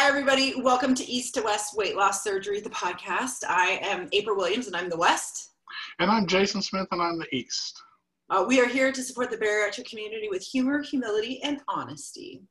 Hi, everybody. Welcome to East to West Weight Loss Surgery, the podcast. I am April Williams, and I'm the West. And I'm Jason Smith, and I'm the East. Uh, we are here to support the bariatric community with humor, humility, and honesty.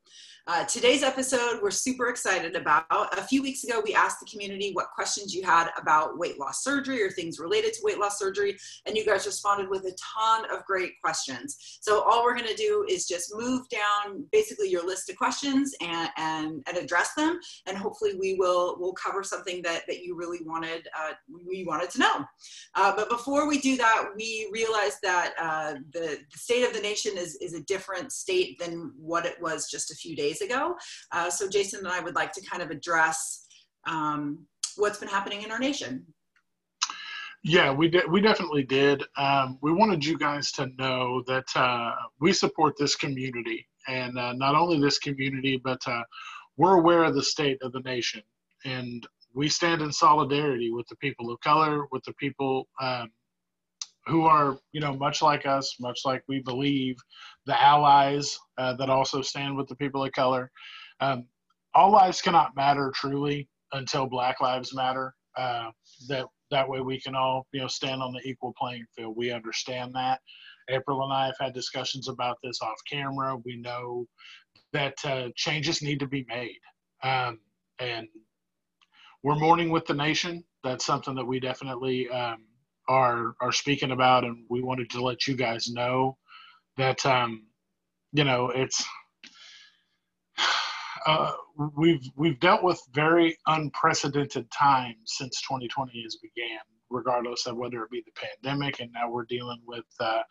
Uh, today's episode, we're super excited about. A few weeks ago, we asked the community what questions you had about weight loss surgery or things related to weight loss surgery, and you guys responded with a ton of great questions. So, all we're going to do is just move down basically your list of questions and, and, and address them, and hopefully, we will will cover something that, that you really wanted uh, we wanted to know. Uh, but before we do that, we realized that uh, the, the state of the nation is, is a different state than what it was just a few days days ago. Uh, so Jason and I would like to kind of address um, what's been happening in our nation. Yeah, we did. We definitely did. Um, we wanted you guys to know that uh, we support this community, and uh, not only this community, but uh, we're aware of the state of the nation, and we stand in solidarity with the people of color, with the people um, who are, you know, much like us, much like we believe, the allies uh, that also stand with the people of color. Um, all lives cannot matter truly until Black Lives Matter. Uh, that that way we can all, you know, stand on the equal playing field. We understand that. April and I have had discussions about this off camera. We know that uh, changes need to be made, um, and we're mourning with the nation. That's something that we definitely um, are are speaking about, and we wanted to let you guys know that um, you know it's uh, we've we've dealt with very unprecedented times since 2020 has began, regardless of whether it be the pandemic, and now we're dealing with uh,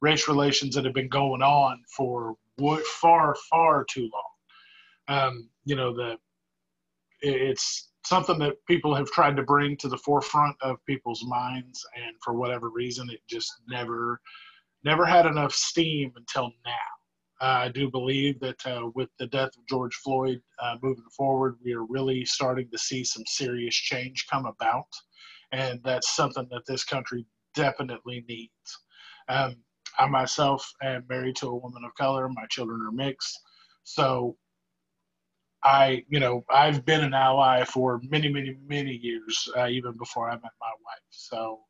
race relations that have been going on for far far too long. Um, you know the it's something that people have tried to bring to the forefront of people's minds and for whatever reason it just never never had enough steam until now. Uh, i do believe that uh, with the death of george floyd uh, moving forward we are really starting to see some serious change come about and that's something that this country definitely needs. Um, i myself am married to a woman of color. My children are mixed. So I, you know, I've been an ally for many, many, many years, uh, even before I met my wife. So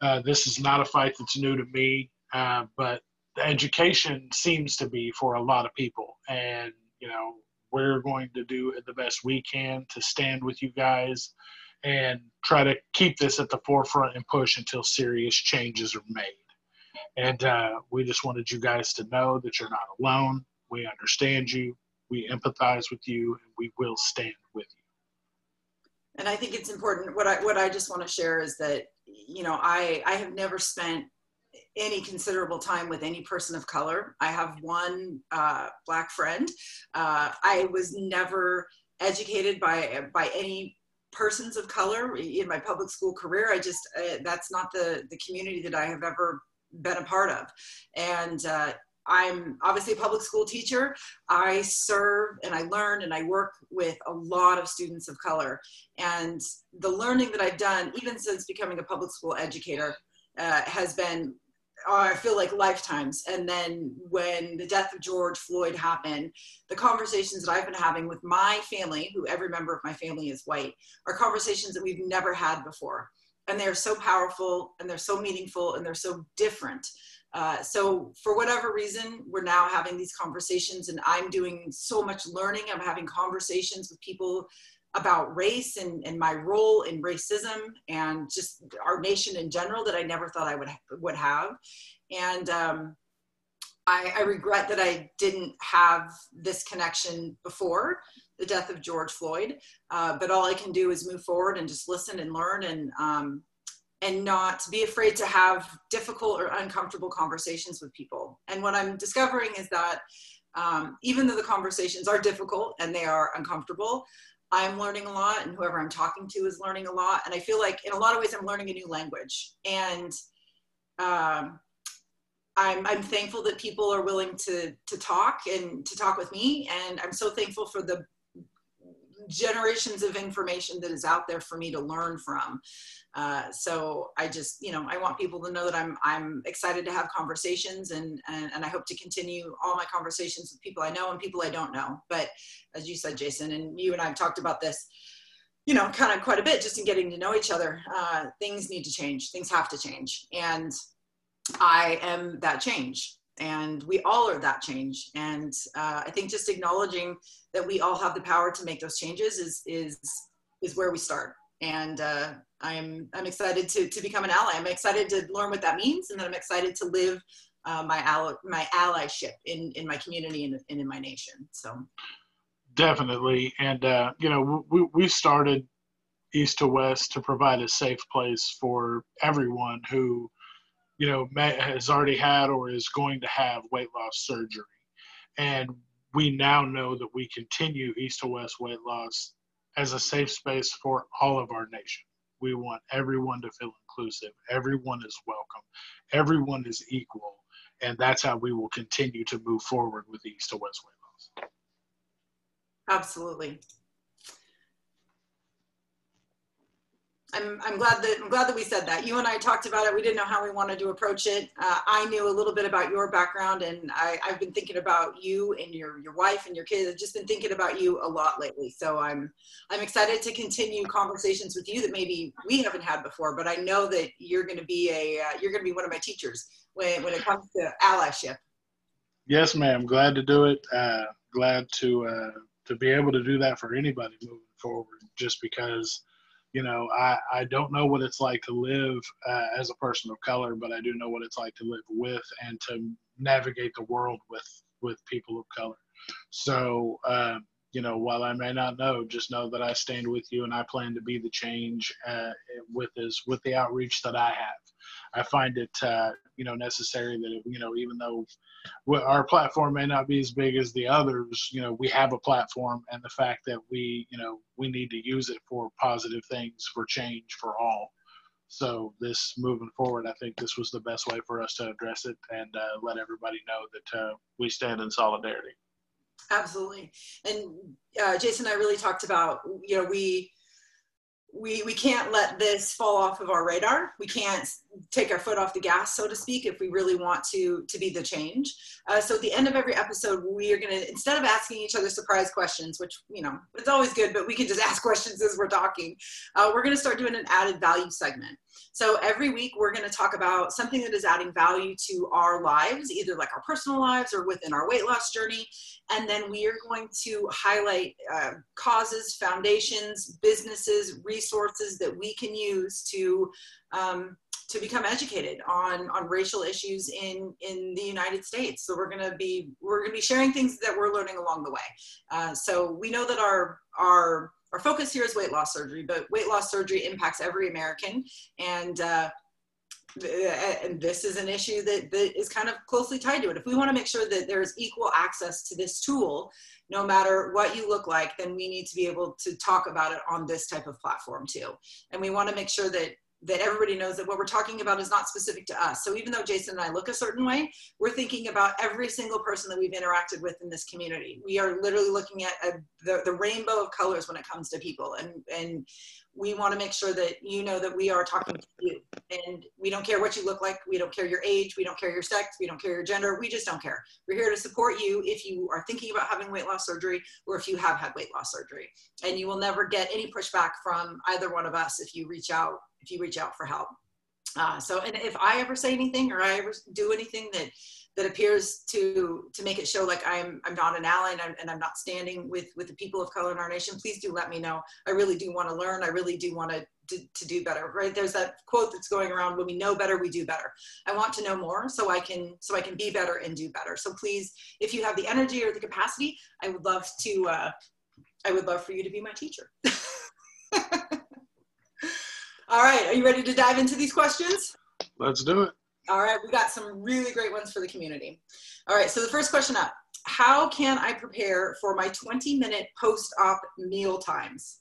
uh, this is not a fight that's new to me, uh, but the education seems to be for a lot of people. And, you know, we're going to do the best we can to stand with you guys and try to keep this at the forefront and push until serious changes are made. And uh, we just wanted you guys to know that you're not alone. We understand you we empathize with you and we will stand with you. And i think it's important what i what i just want to share is that you know i i have never spent any considerable time with any person of color. I have one uh, black friend. Uh, i was never educated by by any persons of color in my public school career. I just uh, that's not the the community that i have ever been a part of. And uh, I'm obviously a public school teacher. I serve and I learn and I work with a lot of students of color. And the learning that I've done, even since becoming a public school educator, uh, has been, oh, I feel like lifetimes. And then when the death of George Floyd happened, the conversations that I've been having with my family, who every member of my family is white, are conversations that we've never had before. And they're so powerful and they're so meaningful and they're so different. Uh, so for whatever reason, we're now having these conversations and I'm doing so much learning. I'm having conversations with people about race and, and my role in racism and just our nation in general that I never thought I would, would have. And um, I, I regret that I didn't have this connection before the death of George Floyd. Uh, but all I can do is move forward and just listen and learn and um, and not be afraid to have difficult or uncomfortable conversations with people. And what I'm discovering is that um, even though the conversations are difficult and they are uncomfortable, I'm learning a lot, and whoever I'm talking to is learning a lot. And I feel like, in a lot of ways, I'm learning a new language. And um, I'm, I'm thankful that people are willing to to talk and to talk with me. And I'm so thankful for the generations of information that is out there for me to learn from. Uh, so I just, you know, I want people to know that I'm I'm excited to have conversations, and, and and I hope to continue all my conversations with people I know and people I don't know. But as you said, Jason, and you and I have talked about this you know, kind of quite a bit just in getting to know each other. Uh, things need to change. Things have to change. And I am that change. And we all are that change. And uh, I think just acknowledging that we all have the power to make those changes is, is, is where we start. And uh, I'm, I'm excited to, to become an ally. I'm excited to learn what that means. And then I'm excited to live uh, my, ally, my allyship in, in my community and, and in my nation. So Definitely, and uh, you know, we we started East to West to provide a safe place for everyone who, you know, has already had or is going to have weight loss surgery, and we now know that we continue East to West weight loss as a safe space for all of our nation. We want everyone to feel inclusive. Everyone is welcome. Everyone is equal. And that's how we will continue to move forward with East to West weight loss. Absolutely. I'm, I'm glad that I'm glad that we said that. You and I talked about it. We didn't know how we wanted to approach it. Uh, I knew a little bit about your background, and I, I've been thinking about you and your your wife and your kids. I've just been thinking about you a lot lately. So I'm I'm excited to continue conversations with you that maybe we haven't had before. But I know that you're going to be a uh, you're going to be one of my teachers when when it comes to allyship. Yes, ma'am. Glad to do it. Uh, glad to uh, to be able to do that for anybody moving forward just because you know i i don't know what it's like to live uh, as a person of color but i do know what it's like to live with and to navigate the world with with people of color. So uh, you know while i may not know just know that i stand with you and i plan to be the change uh, with this with the outreach that i have i find it uh, you know necessary that you know even though our platform may not be as big as the others you know we have a platform and the fact that we you know we need to use it for positive things for change for all. So this moving forward i think this was the best way for us to address it and uh, let everybody know that uh, we stand in solidarity. Absolutely. And uh, jason and i really talked about you know we we we can't let this fall off of our radar. We can't take our foot off the gas, so to speak, if we really want to to be the change. Uh, so at the end of every episode, we are going to instead of asking each other surprise questions, which you know it's always good, but we can just ask questions as we're talking. Uh, we're going to start doing an added value segment. So every week we're going to talk about something that is adding value to our lives, either like our personal lives or within our weight loss journey. And then we are going to highlight uh, causes, foundations, businesses, resources that we can use to um, to become educated on on racial issues in in the United States. So we're to be we're to be sharing things that we're learning along the way. Uh, so we know that our our our focus here is weight loss surgery, but weight loss surgery impacts every American, and uh, and this is an issue that, that is kind of closely tied to it. If we want to make sure that there's equal access to this tool, no matter what you look like, then we need to be able to talk about it on this type of platform too. And we want to make sure that that everybody knows that what we're talking about is not specific to us. So even though Jason and I look a certain way, we're thinking about every single person that we've interacted with in this community. We are literally looking at a, the, the rainbow of colors when it comes to people. And, and we want to make sure that you know that we are talking to you. And we don't care what you look like. We don't care your age. We don't care your sex. We don't care your gender. We just don't care. We're here to support you if you are thinking about having weight loss surgery or if you have had weight loss surgery. And you will never get any pushback from either one of us if you reach out if you reach out for help. Uh, so, and if I ever say anything or I ever do anything that that appears to to make it show like I'm I'm not an ally and I'm, and I'm not standing with with the people of color in our nation, please do let me know. I really do want to learn. I really do want to, to to do better. Right? There's that quote that's going around: "When we know better, we do better." I want to know more so I can so I can be better and do better. So please, if you have the energy or the capacity, I would love to. Uh, I would love for you to be my teacher. All right, are you ready to dive into these questions? Let's do it. All right, we got some really great ones for the community. All right, so the first question up How can I prepare for my 20 minute post op meal times?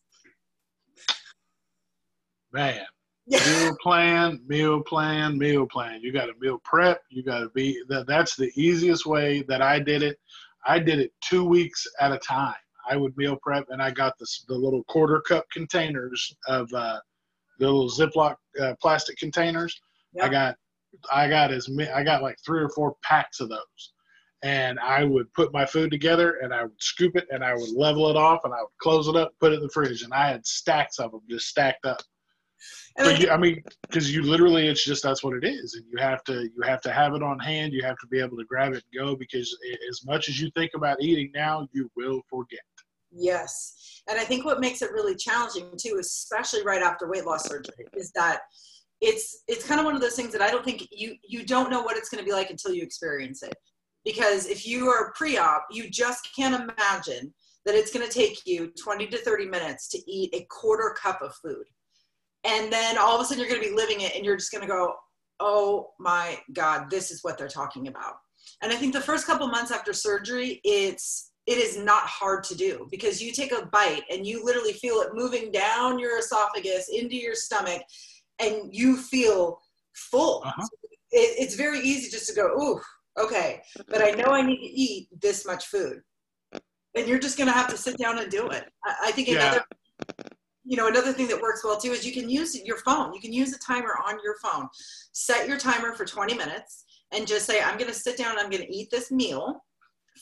Man, meal plan, meal plan, meal plan. You got to meal prep. You got to be that. That's the easiest way that I did it. I did it two weeks at a time. I would meal prep, and I got this the little quarter cup containers of uh, the little Ziploc uh, plastic containers. Yep. I got I got as I got like three or four packs of those, and I would put my food together and I would scoop it and I would level it off and I would close it up, put it in the fridge, and I had stacks of them just stacked up. But you, I mean, because you literally, it's just that's what it is, and you have to you have to have it on hand. You have to be able to grab it and go because as much as you think about eating now, you will forget. Yes, and I think what makes it really challenging too, especially right after weight loss surgery, is that it's it's kind of one of those things that I don't think you you don't know what it's going to be like until you experience it. Because if you are pre-op, you just can't imagine that it's going to take you 20 to 30 minutes to eat a quarter cup of food. And then all of a sudden you're going to be living it and you're just going to go oh my god this is what they're talking about. And i think the first couple months after surgery it's it is not hard to do because you take a bite and you literally feel it moving down your esophagus into your stomach and you feel full uh-huh. it, it's very easy just to go ooh okay but i know i need to eat this much food and you're just going to have to sit down and do it i, I think yeah. another you know, another thing that works well too is you can use your phone. You can use a timer on your phone. Set your timer for 20 minutes and just say, I'm going to sit down and I'm going to eat this meal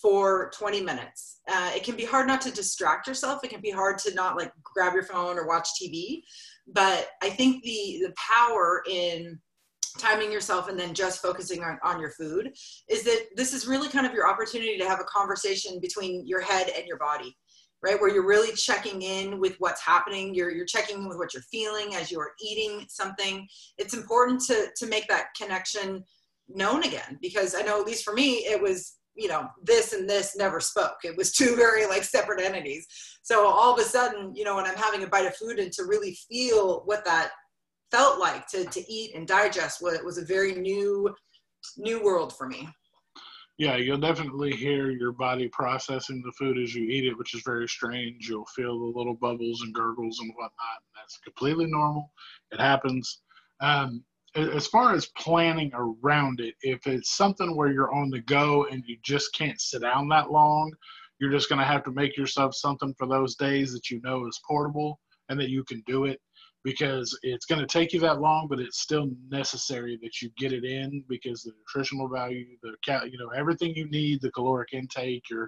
for 20 minutes. Uh, it can be hard not to distract yourself. It can be hard to not like grab your phone or watch TV. But I think the the power in timing yourself and then just focusing on, on your food is that this is really kind of your opportunity to have a conversation between your head and your body right? Where you're really checking in with what's happening. You're, you're checking in with what you're feeling as you're eating something. It's important to, to make that connection known again, because I know at least for me, it was, you know, this and this never spoke. It was two very like separate entities. So all of a sudden, you know, when I'm having a bite of food and to really feel what that felt like to, to eat and digest was, was a very new, new world for me yeah, you'll definitely hear your body processing the food as you eat it, which is very strange. You'll feel the little bubbles and gurgles and whatnot. And that's completely normal. It happens. Um, as far as planning around it, if it's something where you're on the go and you just can't sit down that long, you're just going to have to make yourself something for those days that you know is portable and that you can do it because it's going to take you that long, but it's still necessary that you get it in because the nutritional value, the cal, you know everything you need, the caloric intake, your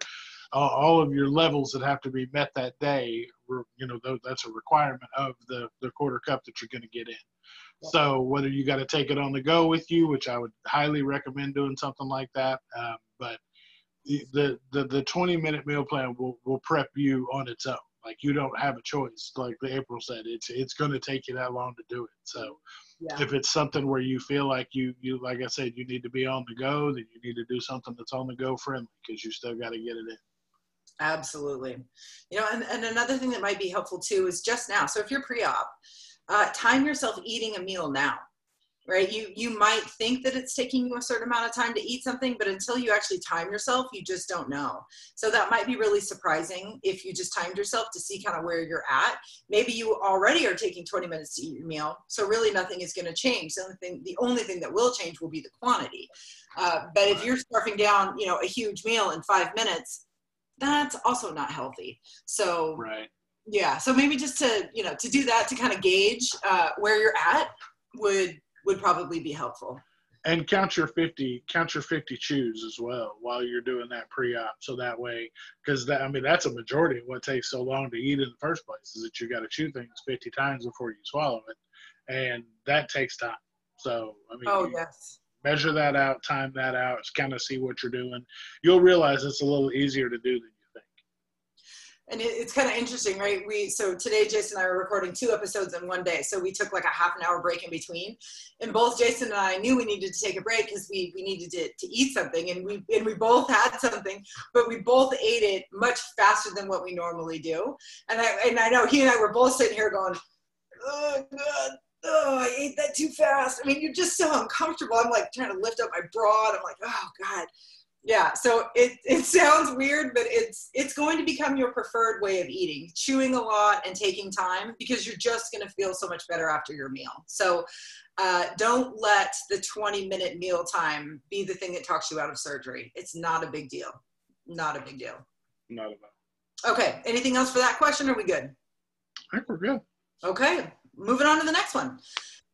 all of your levels that have to be met that day, you know that's a requirement of the the quarter cup that you're going to get in. So whether you got to take it on the go with you, which I would highly recommend doing something like that, um, but the, the the 20 minute meal plan will will prep you on its own like you don't have a choice. Like the April said, it's it's going to take you that long to do it. So yeah. if it's something where you feel like you you like I said, you need to be on the go, then you need to do something that's on the go friendly because you still got to get it in. Absolutely. You know, and, and another thing that might be helpful too is just now. So if you're pre-op, uh, time yourself eating a meal now right? You you might think that it's taking you a certain amount of time to eat something, but until you actually time yourself, you just don't know. So that might be really surprising if you just timed yourself to see kind of where you're at. Maybe you already are taking 20 minutes to eat your meal, so really nothing is going to change. The only thing the only thing that will change will be the quantity. Uh, but if you're scarfing down, you know, a huge meal in five minutes, that's also not healthy. So right. Yeah, so maybe just to you know to do that to kind of gauge uh, where you're at would would probably be helpful. And count your 50, count your 50 chews as well while you're doing that pre-op. So that way, because that, I mean, that's a majority of what takes so long to eat in the first place is that you got to chew things 50 times before you swallow it. And that takes time. So, I mean, oh, yes. measure that out, time that out, kind of see what you're doing. You'll realize it's a little easier to do than and it, it's kind of interesting, right? We so today Jason and I were recording two episodes in one day, so we took like a half an hour break in between, and both Jason and I knew we needed to take a break because we we needed to, to eat something, and we and we both had something, but we both ate it much faster than what we normally do, and I and I know he and I were both sitting here going, oh god. Oh, I ate that too fast. I mean, you're just so uncomfortable. I'm like trying to lift up my bra, and I'm like, oh God yeah so it, it sounds weird but it's it's going to become your preferred way of eating chewing a lot and taking time because you're just going to feel so much better after your meal so uh, don't let the 20 minute meal time be the thing that talks you out of surgery it's not a big deal not a big deal not at all Okay. Anything else for that question? Are we good? I think we're good. Okay. Moving on to the next one.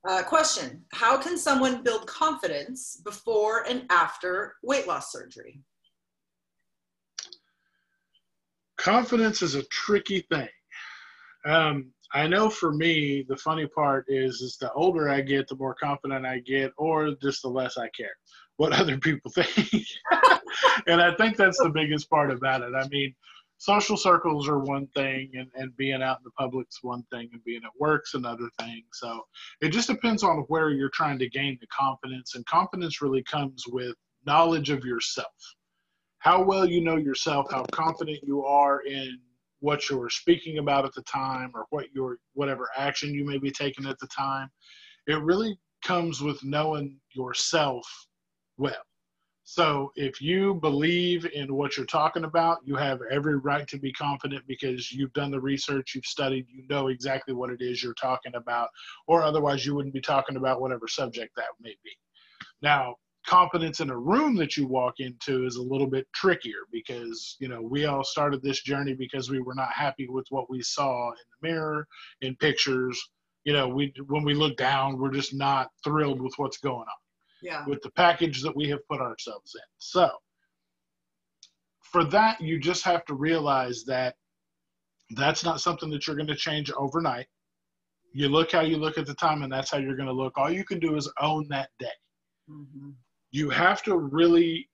Uh, question How can someone build confidence before and after weight loss surgery? Confidence is a tricky thing. Um, I know for me, the funny part is, is the older I get, the more confident I get, or just the less I care what other people think. and I think that's the biggest part about it. I mean, social circles are one thing and, and being out in the public's one thing and being at work's another thing. So it just depends on where you're trying to gain the confidence and confidence really comes with knowledge of yourself. How well you know yourself how confident you are in what you're speaking about at the time or what your whatever action you may be taking at the time it really comes with knowing yourself well so if you believe in what you're talking about, you have every right to be confident because you've done the research, you've studied, you know exactly what it is you're talking about, or otherwise you wouldn't be talking about whatever subject that may be. Now, confidence in a room that you walk into is a little bit trickier because, you know, we all started this journey because we were not happy with what we saw in the mirror, in pictures. You know, we when we look down, we're just not thrilled with what's going on yeah. with the package that we have put ourselves in. So, for that, you just have to realize that that's not something that you're going to change overnight. You look how you look at the time, and that's how you're going to look. All you can do is own that day. Mm-hmm. You have to really,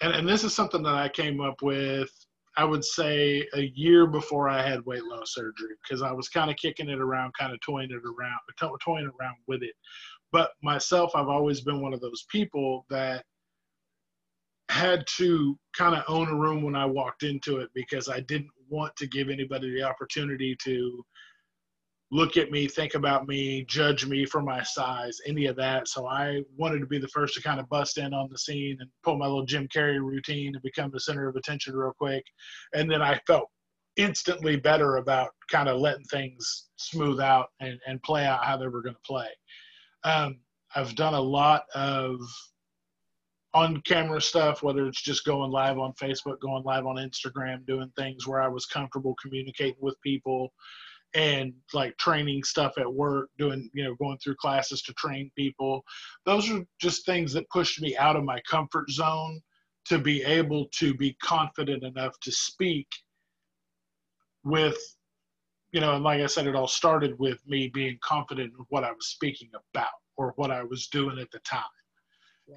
and, and this is something that I came up with I would say a year before I had weight loss surgery because I was kind of kicking it around, kind of toying it around, toying around with it. But myself, I've always been one of those people that had to kind of own a room when I walked into it because I didn't want to give anybody the opportunity to look at me, think about me, judge me for my size, any of that. So I wanted to be the first to kind of bust in on the scene and pull my little Jim Carrey routine and become the center of attention real quick. And then I felt instantly better about kind of letting things smooth out and, and play out how they were going to play. Um, I've done a lot of on camera stuff, whether it's just going live on Facebook, going live on Instagram, doing things where I was comfortable communicating with people and like training stuff at work, doing, you know, going through classes to train people. Those are just things that pushed me out of my comfort zone to be able to be confident enough to speak with you know, and like I said, it all started with me being confident in what I was speaking about or what I was doing at the time.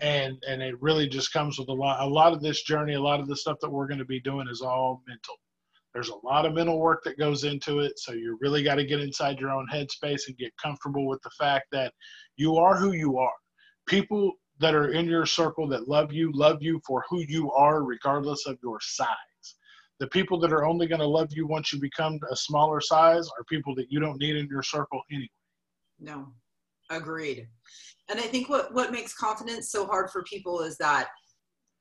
And and it really just comes with a lot a lot of this journey, a lot of the stuff that we're going to be doing is all mental. There's a lot of mental work that goes into it, so you really got to get inside your own headspace and get comfortable with the fact that you are who you are. People that are in your circle that love you love you for who you are regardless of your size the people that are only going to love you once you become a smaller size are people that you don't need in your circle anyway. No, agreed. And I think what, what makes confidence so hard for people is that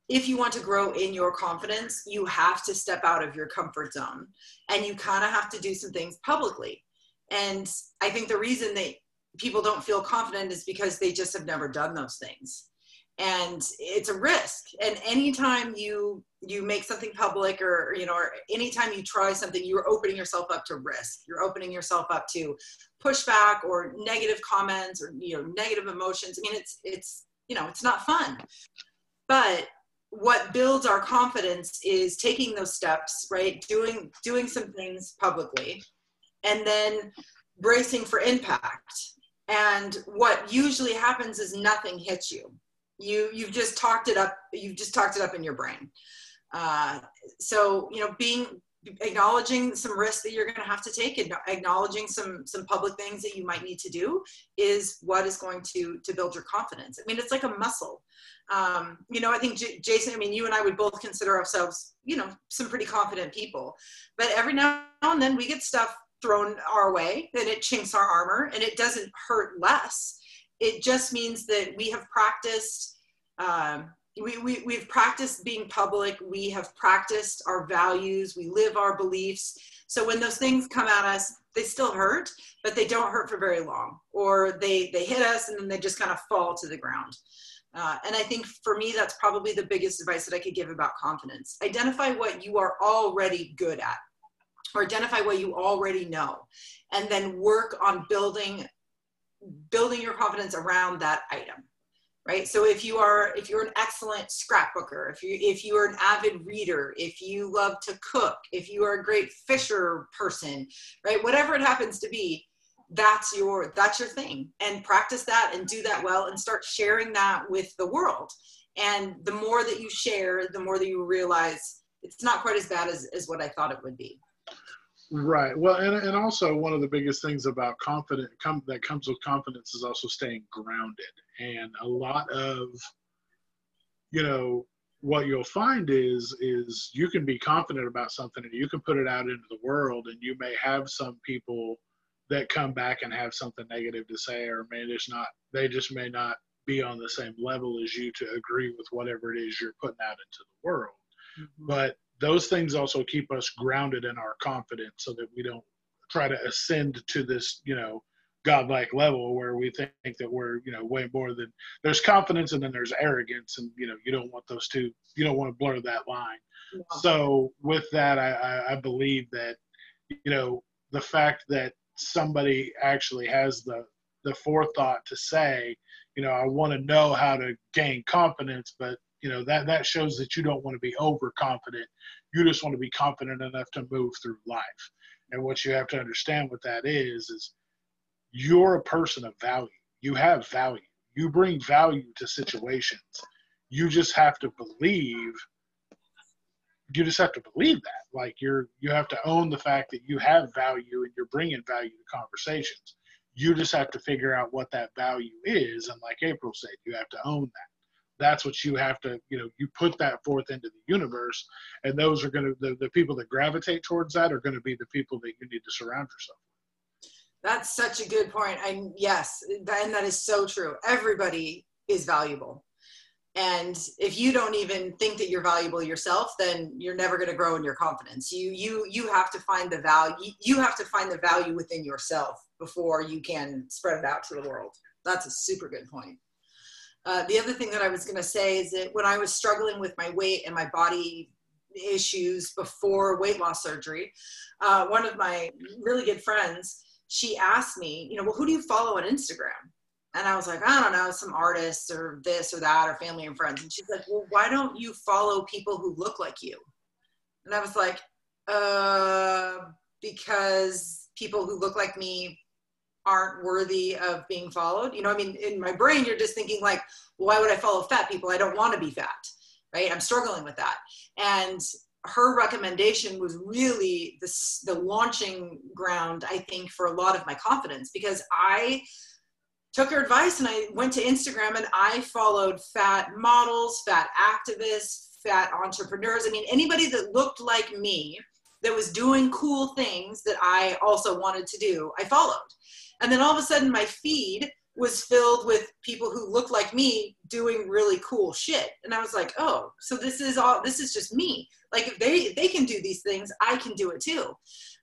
if you want to grow in your confidence, you have to step out of your comfort zone and you kind of have to do some things publicly. And I think the reason that people don't feel confident is because they just have never done those things. And it's a risk. And anytime you you make something public or you know or anytime you try something you're opening yourself up to risk. You're opening yourself up to pushback or negative comments or you know negative emotions. I mean it's it's you know it's not fun. But what builds our confidence is taking those steps right? Doing doing some things publicly and then bracing for impact. And what usually happens is nothing hits you. You you've just talked it up you've just talked it up in your brain. Uh, so you know being acknowledging some risks that you're going to have to take and acknowledging some some public things that you might need to do is what is going to to build your confidence. I mean it's like a muscle. Um, you know i think J- jason i mean you and i would both consider ourselves you know some pretty confident people. But every now and then we get stuff thrown our way and it chinks our armor and it doesn't hurt less. It just means that we have practiced um, we, we, we've practiced being public. We have practiced our values. We live our beliefs. So when those things come at us they still hurt but they don't hurt for very long. Or they they hit us and then they just kind of fall to the ground. Uh, and I think for me, that's probably the biggest advice that I could give about confidence. Identify what you are already good at, or identify what you already know, and then work on building building your confidence around that item right? So if you are if you're an excellent scrapbooker if you if you are an avid reader if you love to cook if you are a great fisher person right? Whatever it happens to be that's your that's your thing. And practice that and do that well and start sharing that with the world. And the more that you share the more that you realize it's not quite as bad as, as what i thought it would be right. Well and, and also one of the biggest things about confidence come, that comes with confidence is also staying grounded. And a lot of you know what you'll find is is you can be confident about something and you can put it out into the world and you may have some people that come back and have something negative to say or may just not they just may not be on the same level as you to agree with whatever it is you're putting out into the world. Mm-hmm. but those things also keep us grounded in our confidence so that we don't try to ascend to this you know godlike level where we think that we're you know way more than there's confidence and then there's arrogance and you know you don't want those two you don't want to blur that line yeah. so with that I, I believe that you know the fact that somebody actually has the the forethought to say, you know, I want to know how to gain confidence, but you know that that shows that you don't want to be overconfident. You just want to be confident enough to move through life. And what you have to understand what that is is you're a person of value. You have value. You bring value to situations. You just have to believe you just have to believe that like you're you have to own the fact that you have value and you're bringing value to conversations you just have to figure out what that value is and like april said you have to own that that's what you have to you know you put that forth into the universe and those are going to the, the people that gravitate towards that are going to be the people that you need to surround yourself with. That's such a good point. and yes and that is so true. Everybody is valuable. And if you don't even think that you're valuable yourself then you're never going to grow in your confidence. You you you have to find the value you have to find the value within yourself before you can spread it out to the world. That's a super good point uh, the other thing that i was going to say is that when i was struggling with my weight and my body issues before weight loss surgery uh, one of my really good friends she asked me you know well who do you follow on instagram and I was like, I don't know, some artists or this or that or family and friends. And she's like, well, why don't you follow people who look like you? And I was like, uh, because people who look like me aren't worthy of being followed. You know, I mean, in my brain, you're just thinking like, why would I follow fat people? I don't want to be fat, right? I'm struggling with that. And her recommendation was really the, the launching ground, I think, for a lot of my confidence because I took her advice and I went to Instagram and I followed fat models, fat activists, fat entrepreneurs. I mean, anybody that looked like me that was doing cool things that I also wanted to do, I followed. And then all of a sudden, my feed was filled with people who looked like me doing really cool shit and i was like oh so this is all this is just me like if they they can do these things i can do it too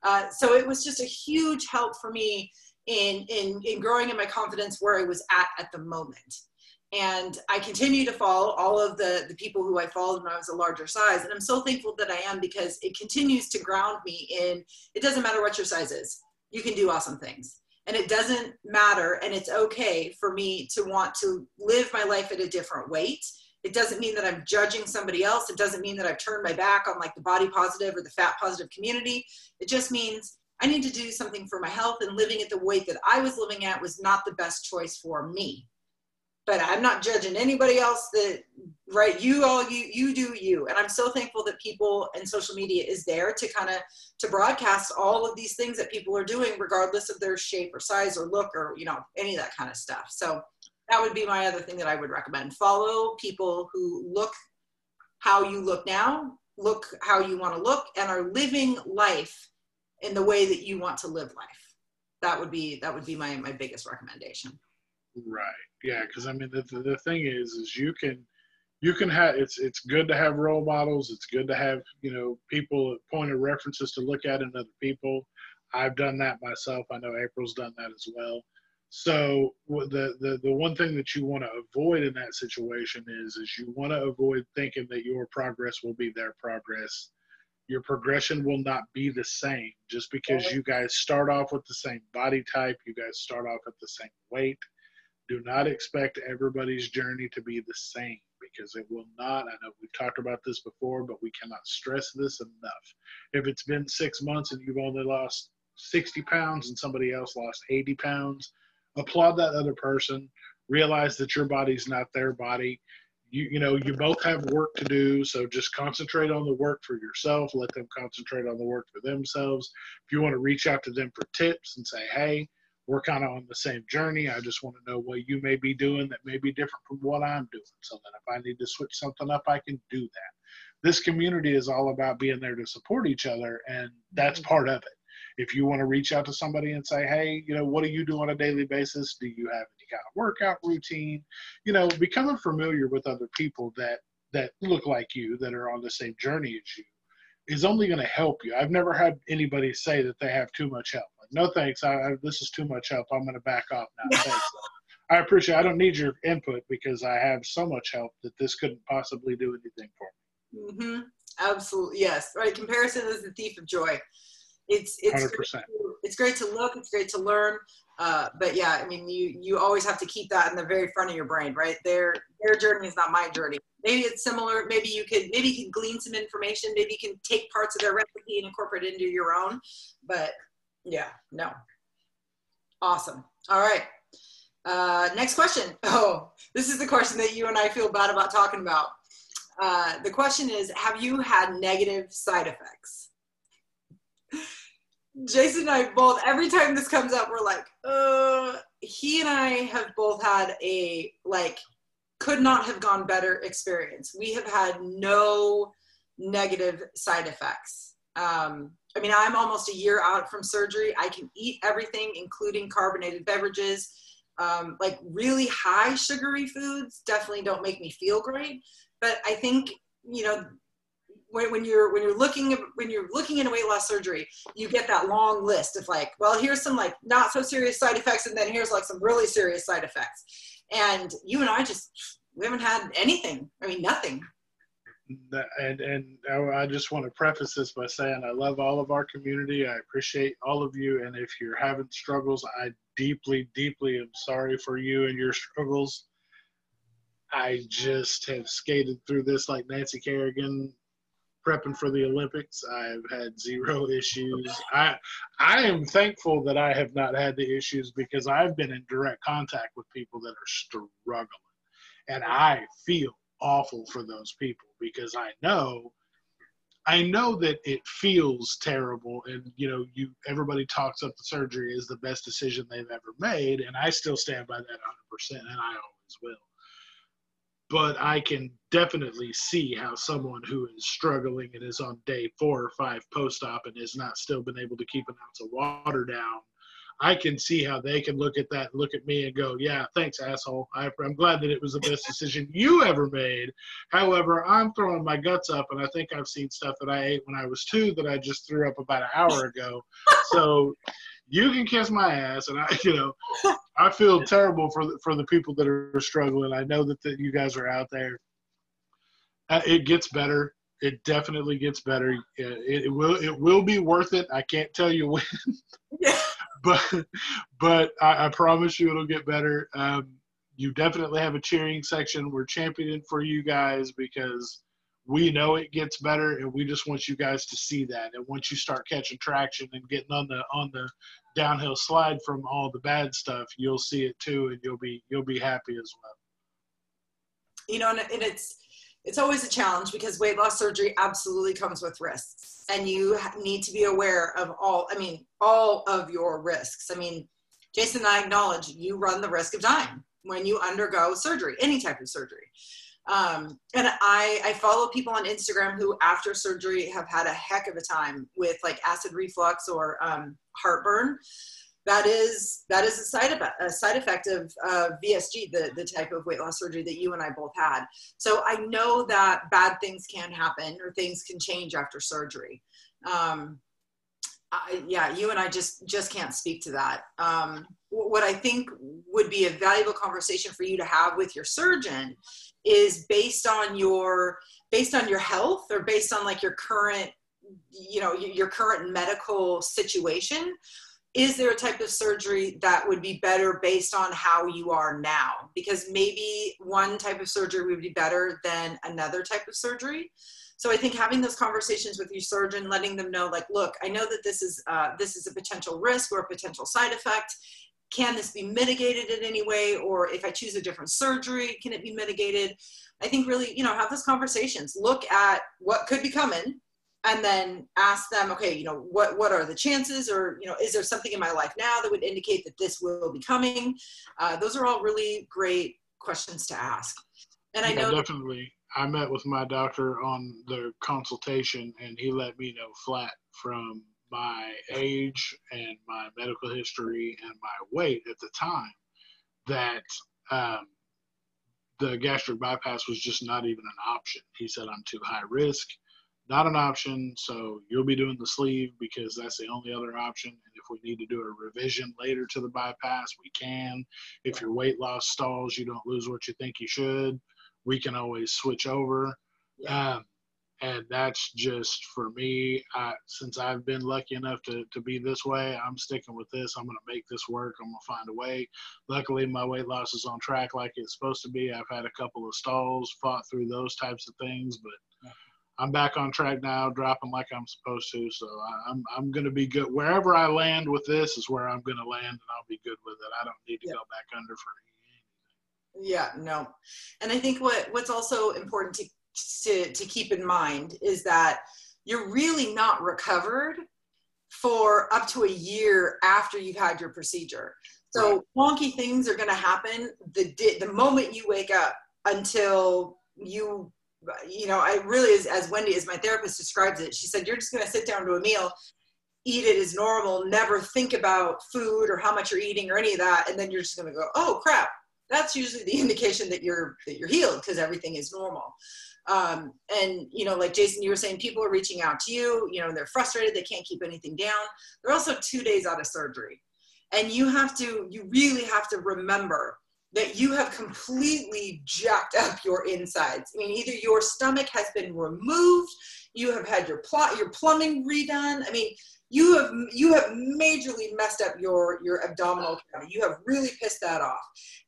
uh, so it was just a huge help for me in, in, in growing in my confidence where I was at at the moment. And I continue to follow all of the, the people who I followed when I was a larger size. And I'm so thankful that I am because it continues to ground me in it doesn't matter what your size is, you can do awesome things. And it doesn't matter, and it's okay for me to want to live my life at a different weight. It doesn't mean that I'm judging somebody else. It doesn't mean that I've turned my back on like the body positive or the fat positive community. It just means I need to do something for my health and living at the weight that I was living at was not the best choice for me. But I'm not judging anybody else that right you all you you do you and I'm so thankful that people and social media is there to kind of to broadcast all of these things that people are doing regardless of their shape or size or look or you know any of that kind of stuff. So that would be my other thing that I would recommend. Follow people who look how you look now, look how you want to look and are living life in the way that you want to live life that would be that would be my my biggest recommendation right yeah because i mean the, the, the thing is is you can you can have it's it's good to have role models. It's good to have you know people point of references to look at in other people. I've done that myself. I know april's done that as well. So the, the the one thing that you want to avoid in that situation is is you want to avoid thinking that your progress will be their progress. Your progression will not be the same. Just because you guys start off with the same body type, you guys start off at the same weight. Do not expect everybody's journey to be the same because it will not. I know we've talked about this before, but we cannot stress this enough. If it's been six months and you've only lost 60 pounds and somebody else lost 80 pounds, applaud that other person realize that your body's not their body you you know you both have work to do so just concentrate on the work for yourself let them concentrate on the work for themselves if you want to reach out to them for tips and say hey we're kind of on the same journey i just want to know what you may be doing that may be different from what i'm doing so that if i need to switch something up i can do that this community is all about being there to support each other and that's mm-hmm. part of it if you want to reach out to somebody and say, hey, you know, what do you do on a daily basis? Do you have any kind of workout routine? You know, becoming familiar with other people that that look like you, that are on the same journey as you, is only going to help you. I've never had anybody say that they have too much help. No thanks, I, I, this is too much help. I'm going to back off now. Thanks. I appreciate. I don't need your input because I have so much help that this couldn't possibly do anything for me. Mm-hmm. Absolutely, yes. Right. Comparison is the thief of joy it's it's great to, it's great to look it's great to learn uh, but yeah i mean you you always have to keep that in the very front of your brain right their their journey is not my journey maybe it's similar maybe you could maybe you can glean some information maybe you can take parts of their recipe and incorporate it into your own but yeah no. Awesome. All right. Uh, next question. Oh this is the question that you and i feel bad about talking about. Uh, the question is have you had negative side effects? Jason and I both, every time this comes up, we're like, uh, he and I have both had a, like, could not have gone better experience. We have had no negative side effects. Um, I mean, I'm almost a year out from surgery. I can eat everything, including carbonated beverages. Um, like really high sugary foods definitely don't make me feel great. But I think, you know, when, when you're when you're looking when you're looking into weight loss surgery you get that long list of like well here's some like not so serious side effects and then here's like some really serious side effects and you and i just we haven't had anything i mean nothing and and I just want to preface this by saying I love all of our community. I appreciate all of you, and if you're having struggles, I deeply, deeply am sorry for you and your struggles. I just have skated through this like Nancy Kerrigan prepping for the Olympics. I've had zero issues. I I am thankful that I have not had the issues because I've been in direct contact with people that are struggling, and I feel awful for those people because I know I know that it feels terrible and you know you everybody talks up the surgery is the best decision they've ever made and I still stand by that 100% and I always will but I can definitely see how someone who is struggling and is on day four or five post op and has not still been able to keep an ounce of water down. I can see how they can look at that, and look at me, and go, "Yeah, thanks, asshole. I, am glad that it was the best decision you ever made." However, I'm throwing my guts up, and I think I've seen stuff that I ate when I was two that I just threw up about an hour ago. So you can kiss my ass, and I, you know, I feel terrible for the, for the people that are struggling. I know that, that you guys are out there. Uh, it gets better. It definitely gets better. It, it, will it will be worth it. I can't tell you when, but but I, I, promise you it'll get better. Um, you definitely have a cheering section. We're championing for you guys because we know it gets better and we just want you guys to see that and once you start catching traction and getting on the on the downhill slide from all the bad stuff you'll see it too and you'll be you'll be happy as well you know and, and it's it's always a challenge because weight loss surgery absolutely comes with risks. And you need to be aware of all i mean all of your risks. I mean jason and i acknowledge you run the risk of dying when you undergo surgery any type of surgery. Um, and I, I follow people on Instagram who after surgery have had a heck of a time with like acid reflux or um, heartburn. That is that is a side effect, a side effect of uh, VSG, the, the type of weight loss surgery that you and I both had. So I know that bad things can happen or things can change after surgery. Um, Uh, yeah, you and I just just can't speak to that. Um, what I think would be a valuable conversation for you to have with your surgeon is based on your based on your health or based on like your current you know your current medical situation is there a type of surgery that would be better based on how you are now? Because maybe one type of surgery would be better than another type of surgery. So i think having those conversations with your surgeon letting them know like look i know that this is uh, this is a potential risk or a potential side effect. Can this be mitigated in any way? Or if i choose a different surgery can it be mitigated? I think really you know have those conversations. Look at what could be coming and then ask them okay you know what what are the chances or you know is there something in my life now that would indicate that this will be coming? Uh, those are all really great questions to ask. And i know definitely. I met with my doctor on the consultation and he let me know flat from my age and my medical history and my weight at the time that um, the gastric bypass was just not even an option. He said, I'm too high risk, not an option. So you'll be doing the sleeve because that's the only other option. And if we need to do a revision later to the bypass, we can. If your weight loss stalls, you don't lose what you think you should, we can always switch over. Um, and that's just for me I, since i've been lucky enough to, to be this way i'm sticking with this i'm going to make this work i'm going to find a way luckily my weight loss is on track like it's supposed to be i've had a couple of stalls fought through those types of things but i'm back on track now dropping like i'm supposed to so I, i'm, I'm going to be good. Wherever i land with this is where i'm going to land and i'll be good with it. I don't need to go back under for anything. Yeah no. And i think what what's also important to to, to keep in mind is that you're really not recovered for up to a year after you've had your procedure. So wonky things are going to happen the the moment you wake up until you you know I really as, as Wendy as my therapist describes it she said you're just going to sit down to a meal eat it as normal never think about food or how much you're eating or any of that and then you're just going to go oh crap that's usually the indication that you're that you're healed because everything is normal. Um, and you know like jason you were saying people are reaching out to you you know they're frustrated they can't keep anything down. They're also two days out of surgery. And you have to you really have to remember that you have completely jacked up your insides i mean either your stomach has been removed you have had your plot your plumbing redone i mean you have you have majorly messed up your your abdominal cavity. You have really pissed that off,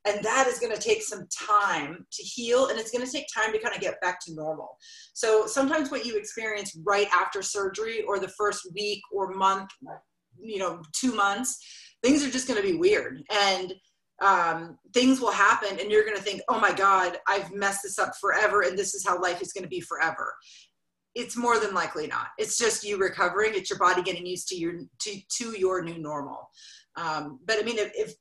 and that is going to take some time to heal, and it's going to take time to kind of get back to normal. So sometimes what you experience right after surgery, or the first week or month, you know, two months, things are just going to be weird, and um, things will happen, and you're going to think, "Oh my God, I've messed this up forever, and this is how life is going to be forever." it's more than likely not. It's just you recovering. It's your body getting used to your to to your new normal. Um, but I mean, if, if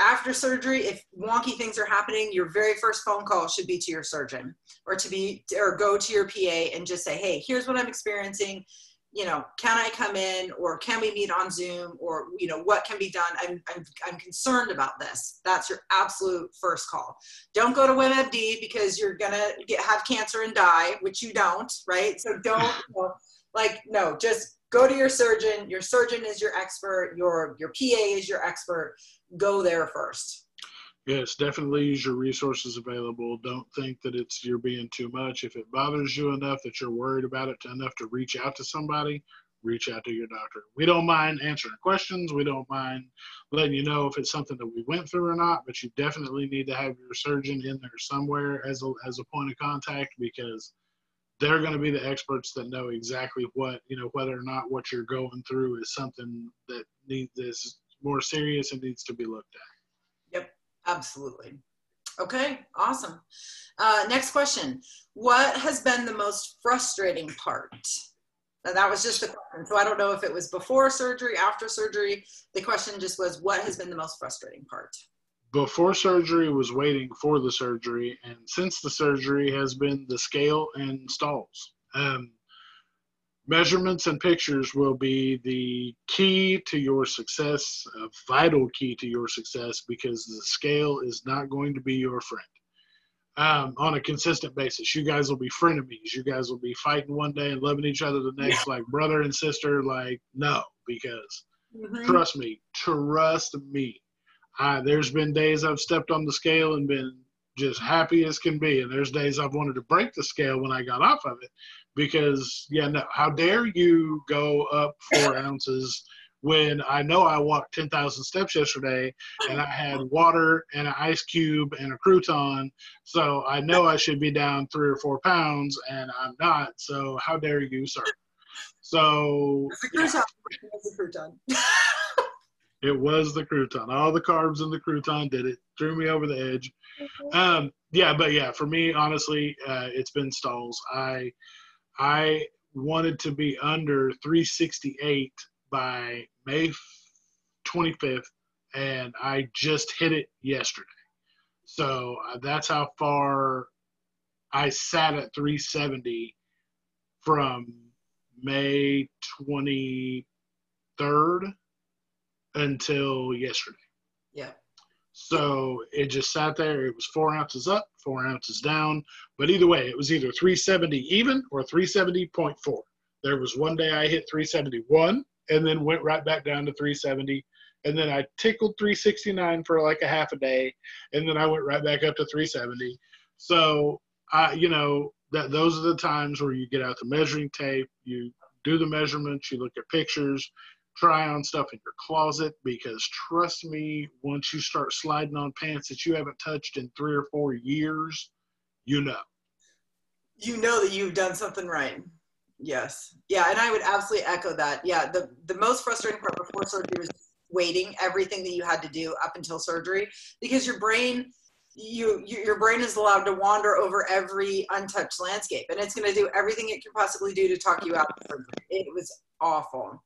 after surgery, if wonky things are happening, your very first phone call should be to your surgeon or to be or go to your PA and just say, "Hey, here's what I'm experiencing you know, can I come in or can we meet on Zoom or, you know, what can be done? I'm, I'm, I'm concerned about this. That's your absolute first call. Don't go to WebMD because you're going to get, have cancer and die, which you don't, right? So don't, you know, like, no, just go to your surgeon. Your surgeon is your expert. Your, your PA is your expert. Go there first. Yes, definitely use your resources available. Don't think that it's you're being too much. If it bothers you enough that you're worried about it enough to reach out to somebody, reach out to your doctor. We don't mind answering questions. We don't mind letting you know if it's something that we went through or not, but you definitely need to have your surgeon in there somewhere as a, as a point of contact because they're going to be the experts that know exactly what, you know, whether or not what you're going through is something that needs is more serious and needs to be looked at. Absolutely. Okay, awesome. Uh, next question. What has been the most frustrating part? Now, that was just the question. So I don't know if it was before surgery, after surgery. The question just was, what has been the most frustrating part? Before surgery was waiting for the surgery, and since the surgery has been the scale and stalls. Um, measurements and pictures will be the key to your success, a vital key to your success, because the scale is not going to be your friend um, on a consistent basis. You guys will be frenemies. You guys will be fighting one day and loving each other the next, yeah. like brother and sister. Like, no, because mm-hmm. trust me, trust me. I, there's been days I've stepped on the scale and been just happy as can be, and there's days I've wanted to break the scale when I got off of it because yeah, no, how dare you go up four ounces when I know I walked 10,000 steps yesterday and I had water and an ice cube and a crouton. So I know I should be down three or four pounds and I'm not. So how dare you, sir? So yeah. crouton. it was the crouton. All the carbs in the crouton did it. Threw me over the edge. Mm-hmm. Um, yeah, but yeah, for me, honestly, uh, it's been stalls. I I wanted to be under 368 by May 25th, and I just hit it yesterday. So uh, that's how far I sat at 370 from May 23rd until yesterday. So it just sat there. It was four ounces up, four ounces down. But either way, it was either 370 even or 370.4. There was one day I hit 371 and then went right back down to 370. And then I tickled 369 for like a half a day. And then I went right back up to 370. So, I, you know, that those are the times where you get out the measuring tape, you do the measurements, you look at pictures, try on stuff in your closet because trust me, once you start sliding on pants that you haven't touched in three or four years, you know. You know that you've done something right. Yes. Yeah, and I would absolutely echo that. Yeah, the the most frustrating part before surgery was waiting everything that you had to do up until surgery because your brain you, you, your brain is allowed to wander over every untouched landscape and it's going to do everything it can possibly do to talk you out it was awful.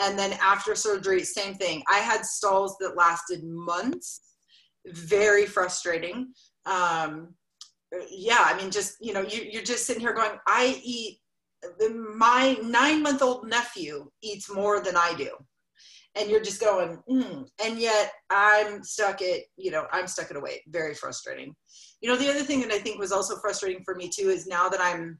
And then after surgery same thing. I had stalls that lasted months. Very frustrating. Um, yeah i mean just you know you, you're just sitting here going i eat my nine month old nephew eats more than i do. And you're just going mm. and yet i'm stuck at you know i'm stuck at a weight. Very frustrating. You know the other thing that i think was also frustrating for me too is now that i'm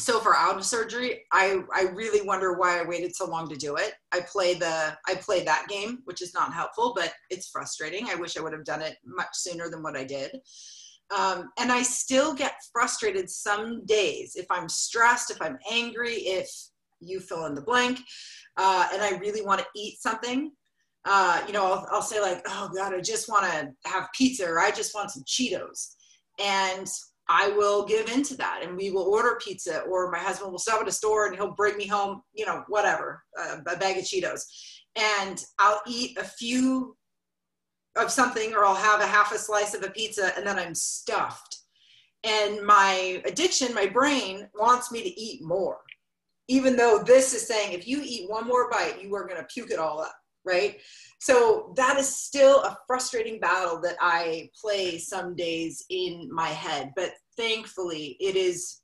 so for out of surgery i i really wonder why i waited so long to do it. I play the i play that game which is not helpful but it's frustrating. I wish i would have done it much sooner than what i did. Um, and i still get frustrated some days. If i'm stressed if i'm angry if you fill in the blank uh, and i really want to eat something uh, you know I'll, I'll say like oh god i just want to have pizza or i just want some cheetos. And I will give into that and we will order pizza or my husband will stop at a store and he'll bring me home, you know, whatever, uh, a bag of Cheetos. And I'll eat a few of something or I'll have a half a slice of a pizza and then I'm stuffed. And my addiction, my brain wants me to eat more. Even though this is saying if you eat one more bite, you are going to puke it all up, right? So that is still a frustrating battle that I play some days in my head. But thankfully, it is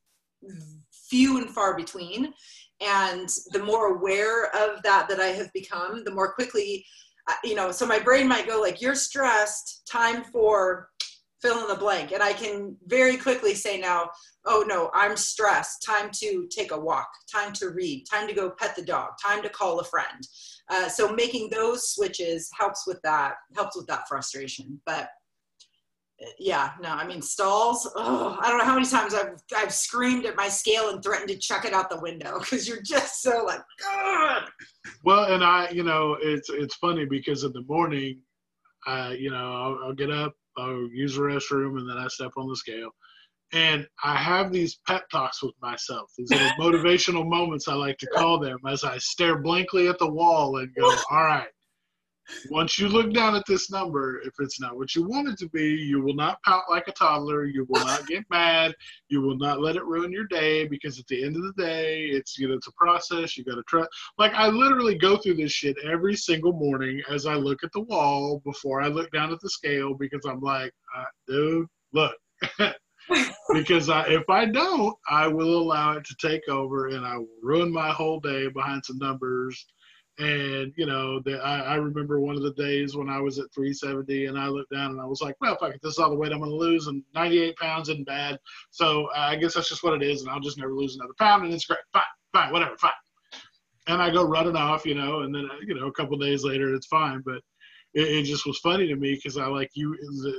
few and far between. And the more aware of that that I have become, the more quickly uh, you know, so my brain might go like, you're stressed, time for fill in the blank. And I can very quickly say now, oh no, I'm stressed, time to take a walk, time to read, time to go pet the dog, time to call a friend. Uh, so making those switches helps with that, helps with that frustration. But yeah, no, I mean stalls. Oh, I don't know how many times I've I've screamed at my scale and threatened to chuck it out the window because you're just so like, God. Well, and I, you know, it's it's funny because in the morning, uh, you know, I'll, I'll get up, I'll use the restroom, and then I step on the scale, and I have these pep talks with myself, these little motivational moments I like to call them, as I stare blankly at the wall and go, "All right, once you look down at this number, if it's not what you want it to be, you will not pout like a toddler. You will not get mad. You will not let it ruin your day because at the end of the day, it's you know it's a process. You got to trust. Like I literally go through this shit every single morning as I look at the wall before I look down at the scale because I'm like, dude, look. because I, if I don't, I will allow it to take over and I will ruin my whole day behind some numbers and you know, the, I, I, remember one of the days when I was at 370, and I looked down and I was like, "Well, fuck it, this is all the weight I'm going to lose, and 98 pounds isn't bad. So uh, I guess that's just what it is, and I'll just never lose another pound, and it's great. Fine, fine, whatever, fine." and I go running off, you know, and then you know a couple days later it's fine. But it, it just was funny to me because I like you,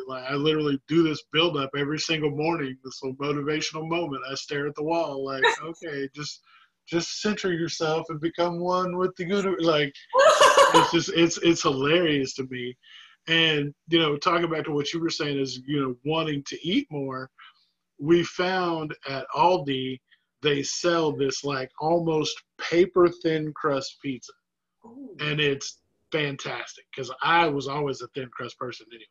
like I literally do this build up every single morning. This little motivational moment. I stare at the wall, like, okay, just just center yourself and become one with the good. Like it's just it's it's hilarious to me. And you know, talking back to what you were saying is you know wanting to eat more. We found at Aldi they sell this like almost paper thin crust pizza, Ooh. and it's fantastic because I was always a thin crust person anyway.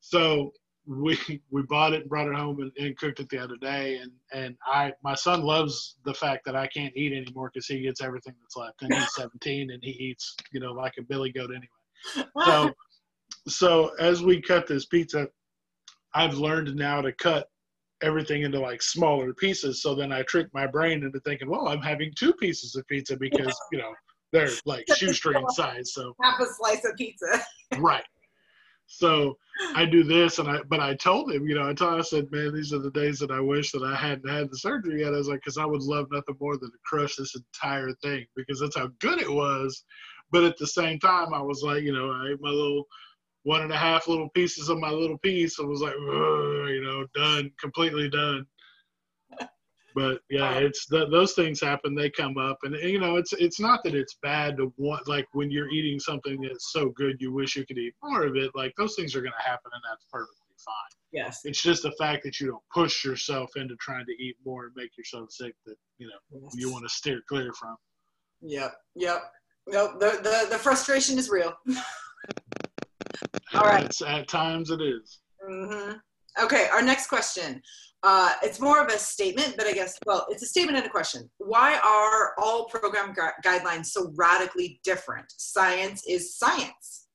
So we we bought it and brought it home and, and, cooked it the other day and and I my son loves the fact that I can't eat anymore because he gets everything that's left and he's 17 and he eats you know like a billy goat anyway. So so as we cut this pizza, I've learned now to cut everything into like smaller pieces. So then I trick my brain into thinking, well, I'm having two pieces of pizza because you know they're like shoestring size. So half a slice of pizza. right. So I do this, and I but I told him, you know, I told I said, man, these are the days that I wish that I hadn't had the surgery yet. I was like, because I would love nothing more than to crush this entire thing because that's how good it was. But at the same time, I was like, you know, I ate my little one and a half little pieces of my little piece. I was like, you know, done, completely done. But yeah, it's the, those things happen. They come up, and you know, it's it's not that it's bad to want like when you're eating something that's so good you wish you could eat more of it. Like those things are going to happen, and that's perfectly fine. Yes. It's just the fact that you don't push yourself into trying to eat more and make yourself sick that you know yes. you want to steer clear from. Yep. Yep. No, The the the frustration is real. All right. It's, at times it is. Mm-hmm. Okay, our next question. Uh, it's more of a statement, but I guess, well, it's a statement and a question. Why are all program gu- guidelines so radically different? Science is science.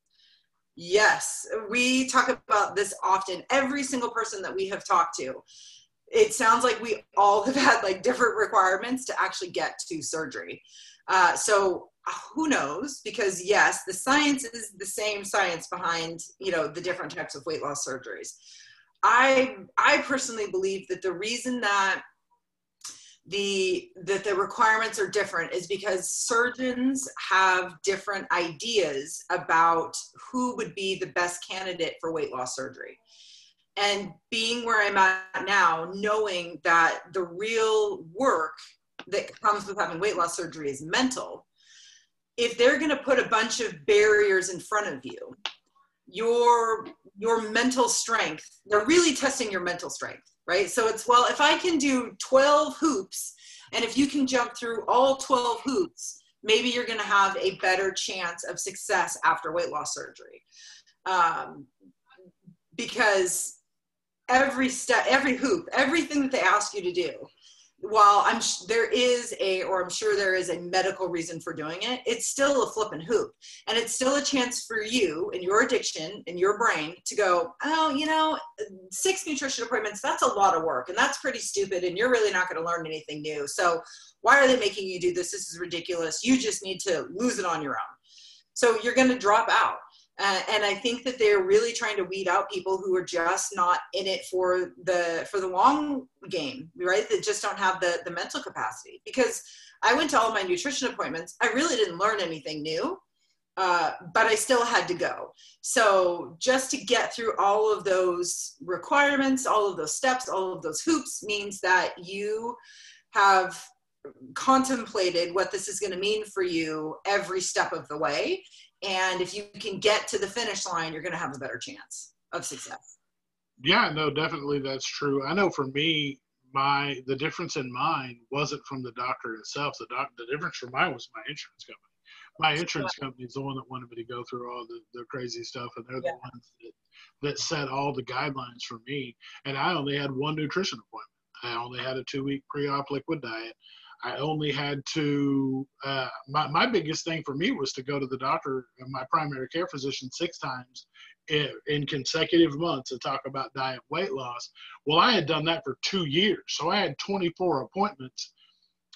Yes, we talk about this often. Every single person that we have talked to, it sounds like we all have had like different requirements to actually get to surgery. Uh, so who knows? Because yes, the science is the same science behind you know the different types of weight loss surgeries. I I personally believe that the reason that the that the requirements are different is because surgeons have different ideas about who would be the best candidate for weight loss surgery. And being where i'm at now knowing that the real work that comes with having weight loss surgery is mental if they're going to put a bunch of barriers in front of you your your mental strength they're really testing your mental strength right? So it's well if i can do 12 hoops and if you can jump through all 12 hoops maybe you're going to have a better chance of success after weight loss surgery. Um, because every step every hoop everything that they ask you to do while I'm there is a or I'm sure there is a medical reason for doing it, it's still a flipping hoop, and it's still a chance for you and your addiction and your brain to go, oh, you know, six nutrition appointments that's a lot of work, and that's pretty stupid, and you're really not going to learn anything new. So why are they making you do this? This is ridiculous. You just need to lose it on your own. So you're going to drop out. Uh, and I think that they're really trying to weed out people who are just not in it for the for the long game, right? That just don't have the the mental capacity. Because I went to all my nutrition appointments, I really didn't learn anything new, uh, but I still had to go. So just to get through all of those requirements, all of those steps, all of those hoops means that you have contemplated what this is going to mean for you every step of the way and if you can get to the finish line, you're going to have a better chance of success. Yeah, no, definitely that's true. I know for me, my the difference in mine wasn't from the doctor itself. The doc, the difference for mine was my insurance company. My insurance company is the one that wanted me to go through all the, the crazy stuff, and they're yeah. the ones that, that set all the guidelines for me. And I only had one nutrition appointment. I only had a two week pre op liquid diet. I only had to, uh, my, my biggest thing for me was to go to the doctor, my primary care physician, six times in, in, consecutive months and talk about diet weight loss. Well, I had done that for two years. So I had 24 appointments.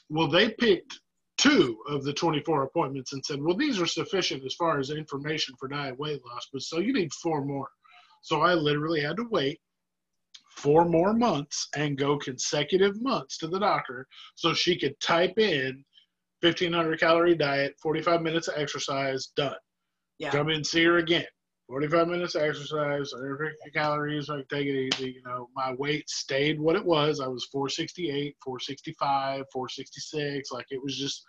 Well, they picked two of the 24 appointments and said, well, these are sufficient as far as information for diet weight loss, but so you need four more. So I literally had to wait four more months and go consecutive months to the doctor so she could type in 1500 calorie diet, 45 minutes of exercise, done. Yeah. Come in, see her again. 45 minutes of exercise, 150 calories, like take it easy. You know, my weight stayed what it was. I was 468, 465, 466. Like it was just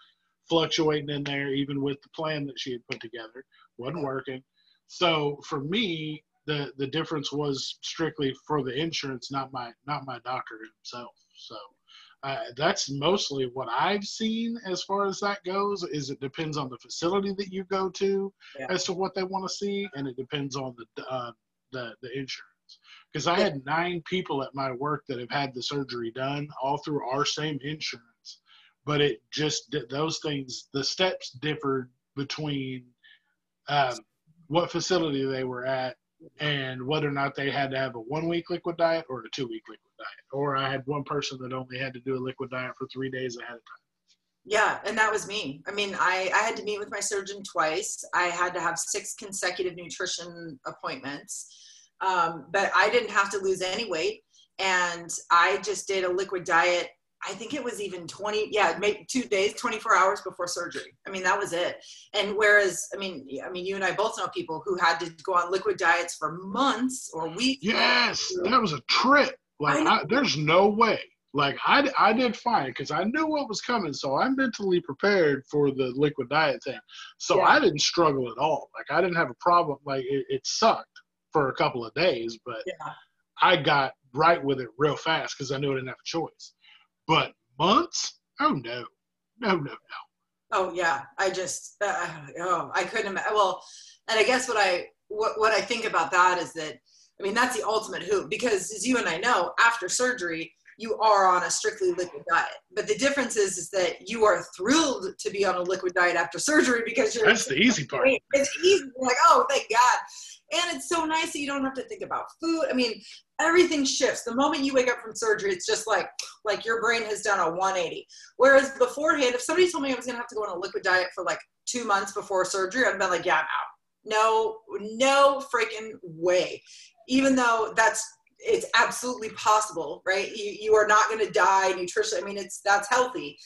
fluctuating in there, even with the plan that she had put together. Wasn't working. So for me, the the difference was strictly for the insurance, not my not my doctor himself. So uh, that's mostly what I've seen as far as that goes. Is it depends on the facility that you go to Yeah. as to what they want to see, and it depends on the uh, the the insurance. Because I had nine people at my work that have had the surgery done, all through our same insurance, but it just those things the steps differed between um, what facility they were at and whether or not they had to have a one week liquid diet or a two week liquid diet. Or I had one person that only had to do a liquid diet for three days ahead of time. Yeah, and that was me. I mean, I, I had to meet with my surgeon twice. I had to have six consecutive nutrition appointments, um, but I didn't have to lose any weight. And I just did a liquid diet. I think it was even 20, yeah, maybe two days, 24 hours before surgery. I mean, that was it. And whereas, I mean, I mean, you and I both know people who had to go on liquid diets for months or weeks. Yes, that was a trip. Like, I. I, there's no way. Like, I, I did fine because I knew what was coming. So I'm mentally prepared for the liquid diet thing. So Yeah. I didn't struggle at all. Like, I didn't have a problem. Like, it, it sucked for a couple of days, but Yeah. I got right with it real fast because I knew I didn't have a choice. But months? Oh, no. No, no, no. Oh yeah, I just uh, oh I couldn't imagine. Well, and I guess what I what what I think about that is that I mean that's the ultimate hoop because as you and I know, after surgery you are on a strictly liquid diet. But the difference is is that you are thrilled to be on a liquid diet after surgery because you're That's the easy part. it's easy. You're like, oh, thank God. And it's so nice that you don't have to think about food. I mean, everything shifts. The moment you wake up from surgery, it's just like like your brain has done a 180. Whereas beforehand, if somebody told me I was gonna have to go on a liquid diet for like two months before surgery, I'd been like, yeah, I'm out. No, no freaking way. Even though that's it's absolutely possible, right? You you are not gonna die nutrition. I mean, it's that's healthy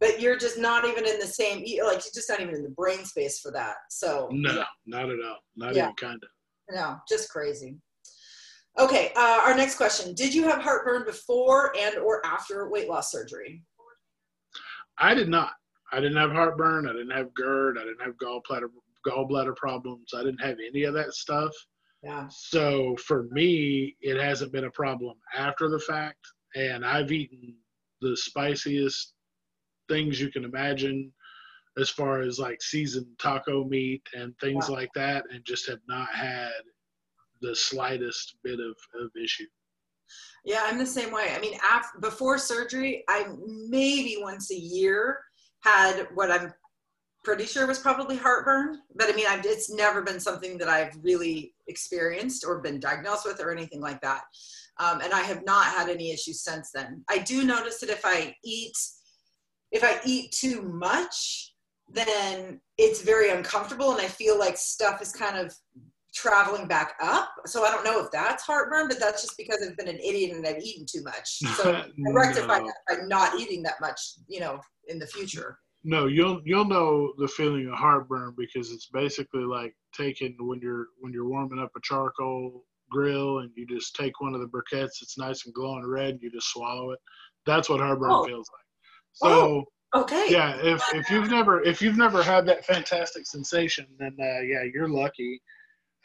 but you're just not even in the same like you're just not even in the brain space for that so No, yeah, not at all. Not Yeah. even kind of. No just crazy okay uh, our next question did you have heartburn before and or after weight loss surgery I did not. I didn't have heartburn. I didn't have GERD. I didn't have gallbladder gallbladder problems. I didn't have any of that stuff. yeah So for me, it hasn't been a problem after the fact. And I've eaten the spiciest things you can imagine as far as like seasoned taco meat and things Wow. like that, and just have not had the slightest bit of, of issue. yeah i'm the same way i mean after, before surgery i maybe once a year had what i'm pretty sure was probably heartburn but i mean I've, it's never been something that i've really experienced or been diagnosed with or anything like that um, and i have not had any issues since then i do notice that if i eat if i eat too much then it's very uncomfortable and i feel like stuff is kind of traveling back up so i don't know if that's heartburn but that's just because i've been an idiot and i've eaten too much so i rectify No. that by not eating that much you know in the future No, you'll you'll know the feeling of heartburn because it's basically like taking when you're when you're warming up a charcoal grill and you just take one of the briquettes that's nice and glowing red and you just swallow it. That's what heartburn Oh. feels like. Oh. So okay yeah, if if you've never if you've never had that fantastic sensation, then uh, yeah, you're lucky.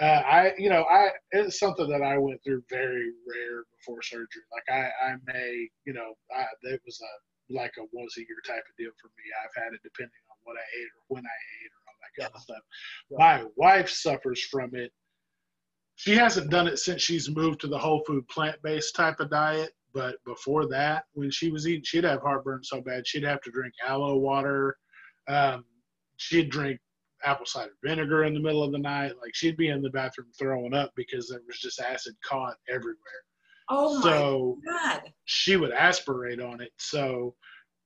Uh, I you know I it's something that I went through very rare before surgery. Like I I may you know I, it was a like a once a year type of deal for me. I've had it depending on what I ate or when I ate or all that kind of stuff. Yeah. My wife suffers from it. She hasn't done it since she's moved to the whole food plant based type of diet. But before that, when she was eating, she'd have heartburn so bad she'd have to drink aloe water. Um, she'd drink apple cider vinegar in the middle of the night. Like she'd be in the bathroom throwing up because there was just acid caught everywhere. oh my so god she would aspirate on it. So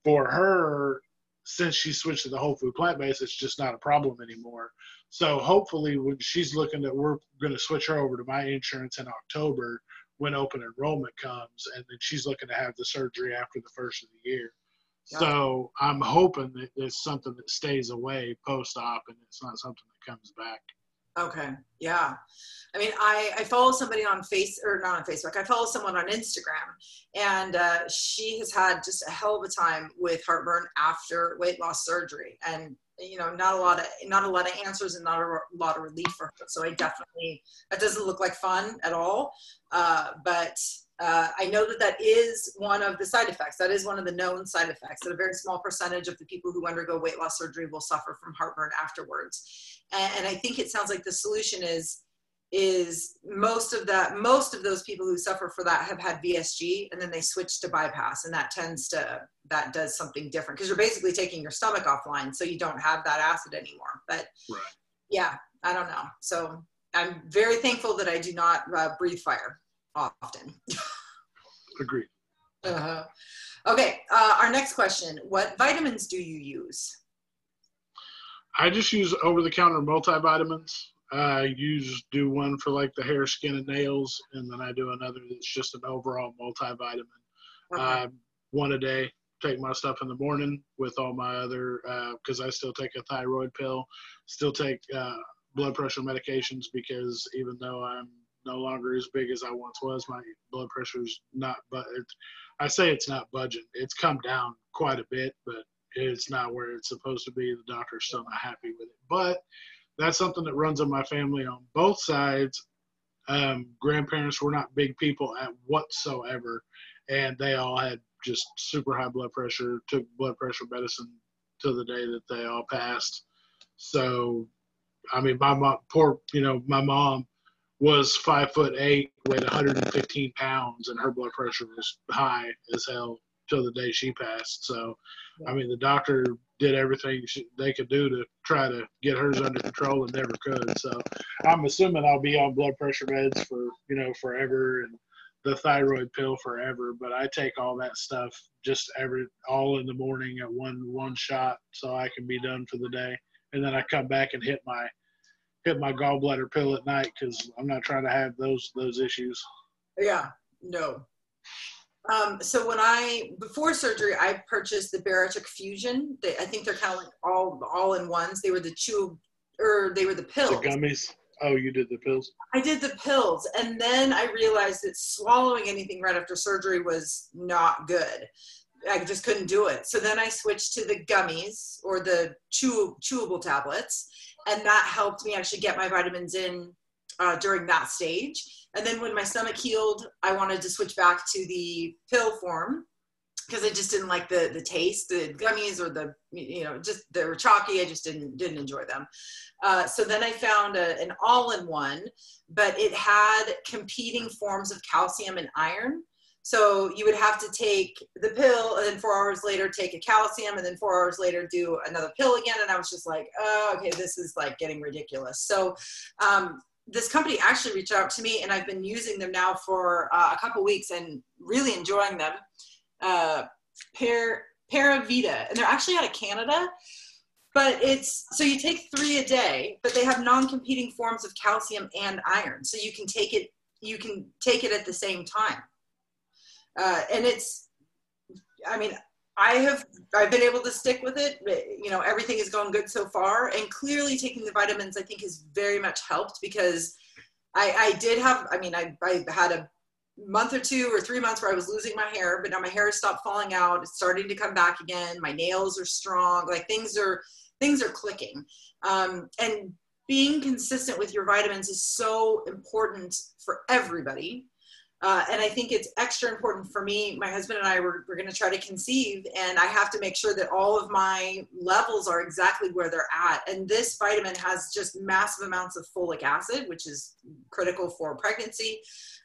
for her, since she switched to the whole food plant based, it's just not a problem anymore. So hopefully, when she's looking at, we're going to switch her over to my insurance in October when open enrollment comes, and then she's looking to have the surgery after the first of the year. So I'm hoping that it's something that stays away post op and it's not something that comes back. Okay. Yeah. I mean, I, I follow somebody on face or not on Facebook. I follow someone on Instagram, and uh, she has had just a hell of a time with heartburn after weight loss surgery, and you know, not a lot of not a lot of answers and not a lot of relief for her. So I definitely that doesn't look like fun at all. Uh, but I know that that is one of the side effects. That is one of the known side effects. That a very small percentage of the people who undergo weight loss surgery will suffer from heartburn afterwards. And, and I think it sounds like the solution is is most of that most of those people who suffer for that have had VSG and then they switch to bypass and that tends to that does something different because you're basically taking your stomach offline so you don't have that acid anymore. But right. yeah, I don't know. So I'm very thankful that I do not uh, breathe fire often. Agreed. Uh-huh. Okay, uh, our next question What vitamins do you use? I just use over the counter multivitamins. I use do one for like the hair, skin, and nails, and then I do another that's just an overall multivitamin. Okay. Uh, one a day. Take my stuff in the morning with all my other because uh, I still take a thyroid pill, still take uh, blood pressure medications because even though I'm no longer as big as I once was. My blood pressure's not, but I say it's not budging. It's come down quite a bit, but it's not where it's supposed to be. The doctor's still not happy with it. But that's something that runs in my family on both sides. Um, grandparents were not big people at whatsoever, and they all had just super high blood pressure, took blood pressure medicine to the day that they all passed. So, I mean, my mom, poor, you know, my mom was five foot eight, weighed 115 pounds, and her blood pressure was high as hell till the day she passed. So, I mean, the doctor did everything they could do to try to get hers under control and never could. So, I'm assuming I'll be on blood pressure meds for you know forever and the thyroid pill forever. But I take all that stuff just every all in the morning at one one shot, so I can be done for the day, and then I come back and hit my hit my gallbladder pill at night because I'm not trying to have those those issues. Yeah, no. Um, so when I before surgery, I purchased the Bariatric Fusion. They, I think they're kind of like all all in ones. They were the chew or they were the pills. The gummies. Oh, you did the pills. I did the pills, and then I realized that swallowing anything right after surgery was not good. I just couldn't do it. So then I switched to the gummies or the chew, chewable tablets and that helped me actually get my vitamins in uh, during that stage. And then when my stomach healed, I wanted to switch back to the pill form because I just didn't like the the taste, the gummies or the you know just they were chalky. I just didn't didn't enjoy them. Uh, so then I found a, an all-in-one, but it had competing forms of calcium and iron. So you would have to take the pill and then four hours later take a calcium and then four hours later do another pill again. And I was just like, oh, okay, this is like getting ridiculous. So um, this company actually reached out to me and I've been using them now for uh, a couple weeks and really enjoying them. Uh, Para, Paravita, and they're actually out of Canada. But it's so you take three a day, but they have non-competing forms of calcium and iron, so you can take it. You can take it at the same time uh, and it's i mean i have i've been able to stick with it you know everything is going good so far. And clearly taking the vitamins i think has very much helped because i i did have i mean i, I had a month or two or three months where i was losing my hair but now my hair has stopped falling out. It's starting to come back again. My nails are strong. Like things are things are clicking. Um, and being consistent with your vitamins is so important for everybody uh, and I think it's extra important for me. My husband and I were, we're going to try to conceive, and I have to make sure that all of my levels are exactly where they're at. And this vitamin has just massive amounts of folic acid, which is critical for pregnancy.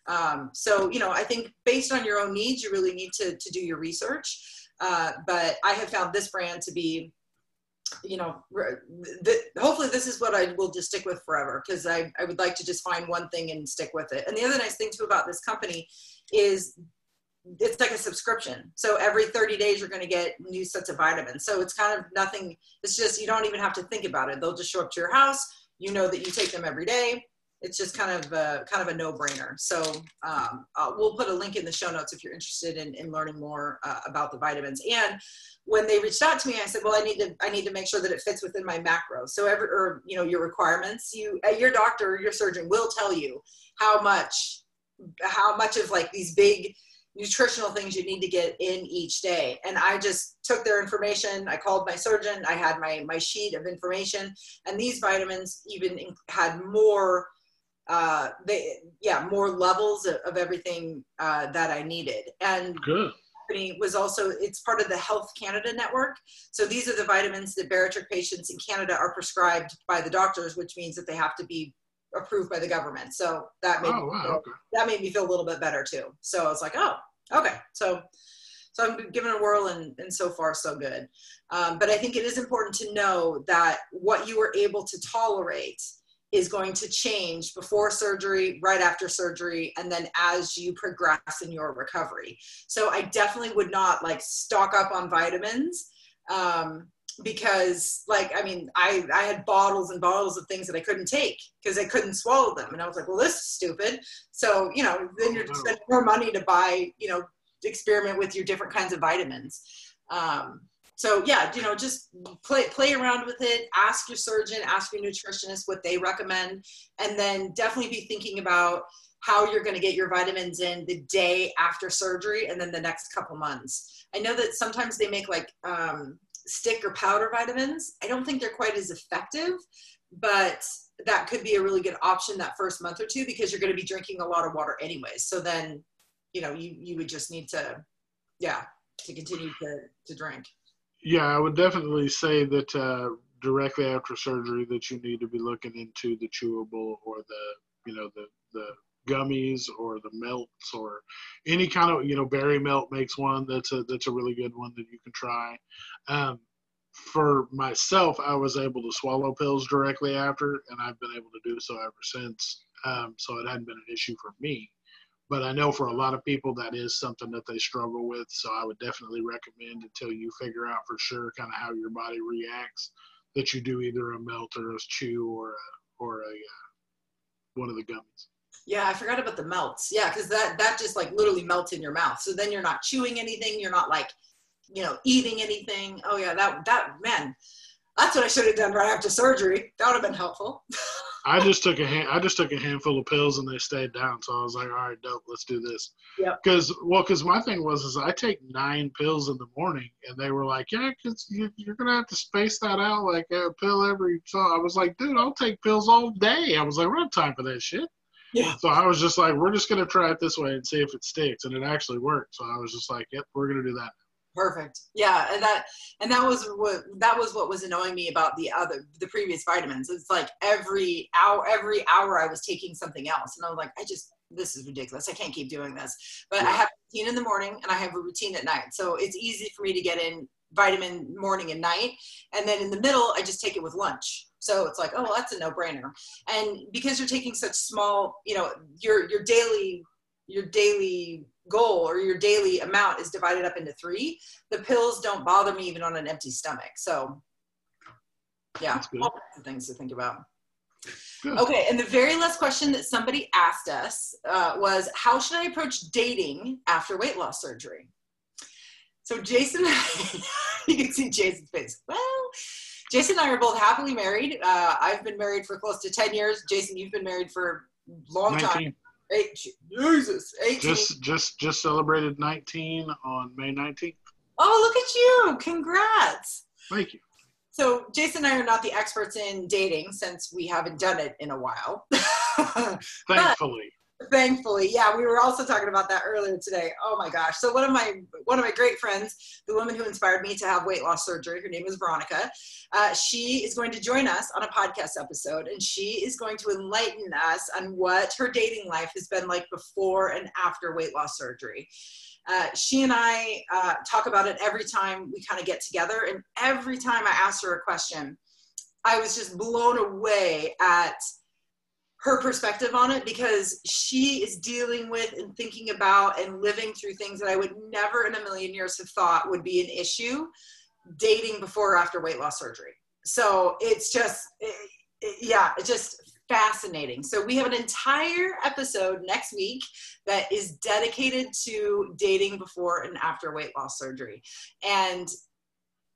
Um, so, you know, I think based on your own needs, you really need to, to do your research. Uh, but I have found this brand to be you know, th- hopefully this is what I will just stick with forever because I, I would like to just find one thing and stick with it. And the other nice thing too about this company is it's like a subscription. So every 30 days you're going to get new sets of vitamins. So it's kind of nothing. It's just you don't even have to think about it. They'll just show up to your house. You know that you take them every day. It's just kind of a, kind of a no-brainer. So um, uh, we'll put a link in the show notes if you're interested in, in learning more uh, about the vitamins. And when they reached out to me, I said, well, I need to I need to make sure that it fits within my macro. So every or you know your requirements, you your doctor, your surgeon will tell you how much how much of like these big nutritional things you need to get in each day. And I just took their information. I called my surgeon. I had my my sheet of information, and these vitamins even had more uh, they yeah more levels of, of everything uh, that I needed. And good was also it's part of the Health Canada network. So these are the vitamins that bariatric patients in Canada are prescribed by the doctors, which means that they have to be approved by the government. So that made oh, wow, feel, okay. that made me feel a little bit better too. So I was like, oh, okay. So so I'm giving it a whirl, and, and so far so good. Um, but I think it is important to know that what you were able to tolerate is going to change before surgery, right after surgery, and then as you progress in your recovery. So I definitely would not like stock up on vitamins um, because, like, I mean, I I had bottles and bottles of things that I couldn't take because I couldn't swallow them, and I was like, well, this is stupid. So you know, then you're spending more money to buy, you know, experiment with your different kinds of vitamins. Um, so yeah, you know, just play play around with it. Ask your surgeon, ask your nutritionist what they recommend, and then definitely be thinking about how you're going to get your vitamins in the day after surgery and then the next couple months. I know that sometimes they make like um, stick or powder vitamins. I don't think they're quite as effective, but that could be a really good option that first month or two because you're going to be drinking a lot of water anyways. So then, you know, you, you would just need to, yeah, to continue to, to drink. Yeah, I would definitely say that uh, directly after surgery that you need to be looking into the chewable or the you know the the gummies or the melts or any kind of you know Bari Melt makes one that's a that's a really good one that you can try. Um, for myself, I was able to swallow pills directly after, and I've been able to do so ever since. Um, so it hadn't been an issue for me but I know for a lot of people that is something that they struggle with. So I would definitely recommend until you figure out for sure kind of how your body reacts that you do either a melt or a chew or a, or a uh, one of the gummies. Yeah, I forgot about the melts. Yeah, because that that just like literally melts in your mouth. So then you're not chewing anything. You're not like, you know, eating anything. Oh yeah, that that man, that's what I should have done right after surgery. That would have been helpful. I just took a hand, I just took a handful of pills and they stayed down. So I was like, all right, dope, let's do this. Yeah. Because well, because my thing was is I take nine pills in the morning, and they were like, yeah, cause you, you're gonna have to space that out like a pill every. So I was like, dude, I'll take pills all day. I was like, we don't have time for that shit. Yeah. So I was just like, we're just gonna try it this way and see if it sticks, and it actually worked. So I was just like, yep, we're gonna do that perfect. Yeah and that and that was what that was what was annoying me about the other the previous vitamins. It's like every hour every hour i was taking something else and i was like i just this is ridiculous. I can't keep doing this. But yeah. i have a routine in the morning and i have a routine at night. So it's easy for me to get in vitamin morning and night and then in the middle i just take it with lunch. So it's like oh well, that's a no-brainer. And because you're taking such small you know your your daily your daily goal or your daily amount is divided up into three, the pills don't bother me even on an empty stomach. So, yeah, all kinds of things to think about. Good. Okay, and the very last question that somebody asked us uh, was How should I approach dating after weight loss surgery? So, Jason, you can see Jason's face. Well, Jason and I are both happily married. Uh, I've been married for close to 10 years. Jason, you've been married for a long 19. time. Eight, Jesus, 18. Just, just, just celebrated 19 on May 19th. Oh, look at you! Congrats. Thank you. So, Jason and I are not the experts in dating since we haven't done it in a while. Thankfully thankfully yeah we were also talking about that earlier today oh my gosh so one of my one of my great friends the woman who inspired me to have weight loss surgery her name is veronica uh, she is going to join us on a podcast episode and she is going to enlighten us on what her dating life has been like before and after weight loss surgery uh, she and I uh, talk about it every time we kind of get together. And every time I asked her a question, I was just blown away at her perspective on it because she is dealing with and thinking about and living through things that I would never in a million years have thought would be an issue dating before or after weight loss surgery. So it's just, it, it, yeah, it just fascinating. So we have an entire episode next week that is dedicated to dating before and after weight loss surgery. And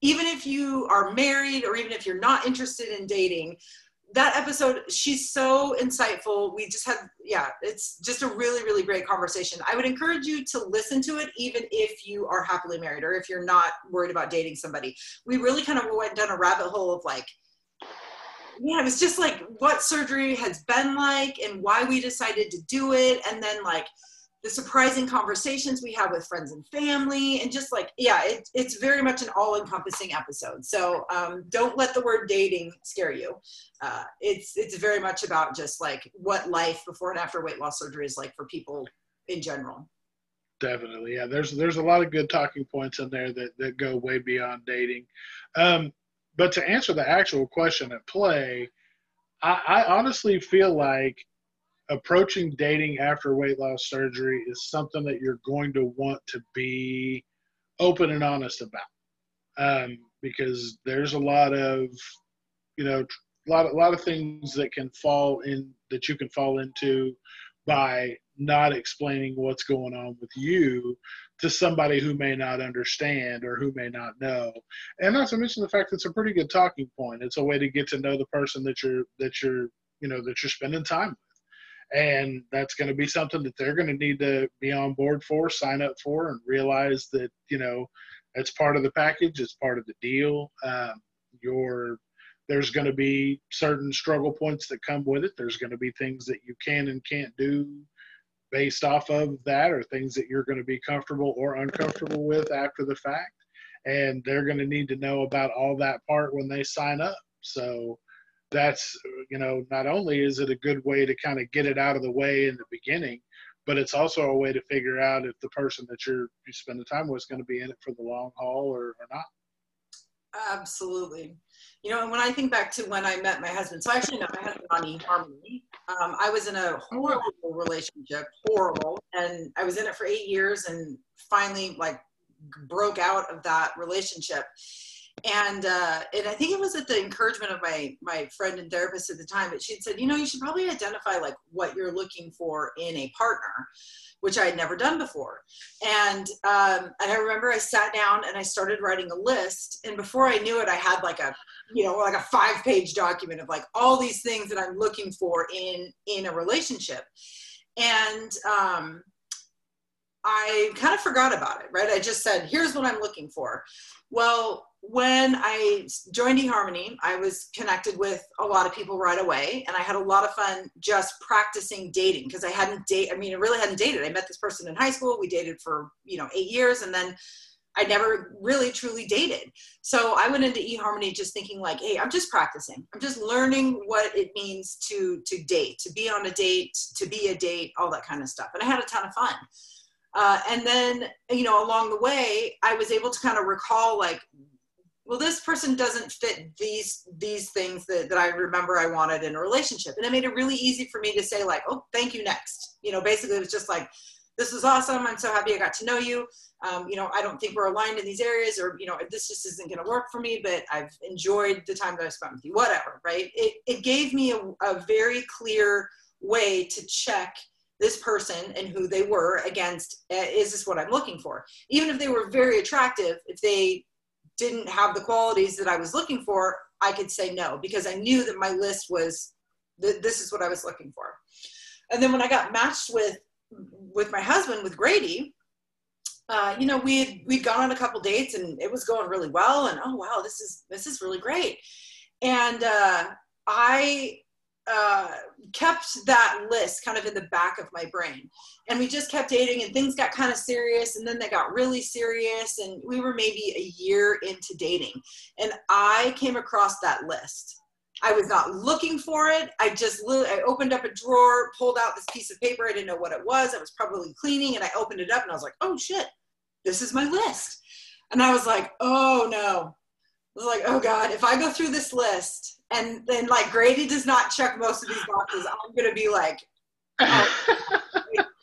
even if you are married or even if you're not interested in dating, that episode she's so insightful. We just had yeah it's just a really really great conversation. I would encourage you to listen to it even if you are happily married or if you're not worried about dating somebody. We really kind of went down a rabbit hole of like yeah, it was just like what surgery has been like and why we decided to do it. And then like the surprising conversations we have with friends and family and just like, yeah, it, it's very much an all encompassing episode. So um, don't let the word dating scare you. Uh, it's, it's very much about just like what life before and after weight loss surgery is like for people in general. Definitely. Yeah. There's, there's a lot of good talking points in there that, that go way beyond dating. Um, but to answer the actual question at play, I, I honestly feel like approaching dating after weight loss surgery is something that you're going to want to be open and honest about um, because there's a lot of you know a lot, a lot of things that can fall in that you can fall into by not explaining what's going on with you to somebody who may not understand or who may not know. And not to mention the fact that it's a pretty good talking point. It's a way to get to know the person that you're that you're you know that you're spending time with. And that's going to be something that they're going to need to be on board for, sign up for, and realize that you know it's part of the package, it's part of the deal. Um, your there's going to be certain struggle points that come with it. There's going to be things that you can and can't do based off of that or things that you're going to be comfortable or uncomfortable with after the fact. And they're going to need to know about all that part when they sign up. So that's, you know, not only is it a good way to kind of get it out of the way in the beginning, but it's also a way to figure out if the person that you're you spend the time with is going to be in it for the long haul or, or not. Absolutely. You know, and when I think back to when I met my husband, so I actually met my husband on eHarmony. Um, I was in a horrible relationship, horrible, and I was in it for eight years, and finally, like, broke out of that relationship. And uh, and I think it was at the encouragement of my my friend and therapist at the time, but she'd said, you know, you should probably identify like what you're looking for in a partner which I had never done before. And um, and I remember I sat down and I started writing a list. And before I knew it, I had like a you know like a five page document of like all these things that I'm looking for in in a relationship. And um, I kind of forgot about it, right? I just said, here's what I'm looking for. Well, when I joined eHarmony, I was connected with a lot of people right away, and I had a lot of fun just practicing dating because I hadn't date. I mean, I really hadn't dated. I met this person in high school. We dated for you know eight years, and then I never really truly dated. So I went into eHarmony just thinking like, hey, I'm just practicing. I'm just learning what it means to to date, to be on a date, to be a date, all that kind of stuff. And I had a ton of fun. Uh, and then, you know, along the way, I was able to kind of recall like well this person doesn't fit these these things that, that i remember i wanted in a relationship. And it made it really easy for me to say like oh thank you next. You know basically it was just like this was awesome. I'm so happy i got to know you. Um, you know i don't think we're aligned in these areas or you know this just isn't going to work for me but i've enjoyed the time that i spent with you whatever right? It, it gave me a, a very clear way to check this person and who they were against uh, is this what i'm looking for? Even if they were very attractive if they didn't have the qualities that I was looking for, I could say no because I knew that my list was th- this is what I was looking for. And then when I got matched with with my husband with Grady, uh, you know, we we'd gone on a couple dates and it was going really well. And oh wow, this is this is really great. And uh, I uh, kept that list kind of in the back of my brain. And we just kept dating, and things got kind of serious, and then they got really serious. And we were maybe a year into dating. And I came across that list. I was not looking for it. I just I opened up a drawer, pulled out this piece of paper. I didn't know what it was. I was probably cleaning, and I opened it up, and I was like, "Oh shit, this is my list." And I was like, "Oh no!" I was like, "Oh god, if I go through this list and then like Grady does not check most of these boxes, I'm gonna be like, oh.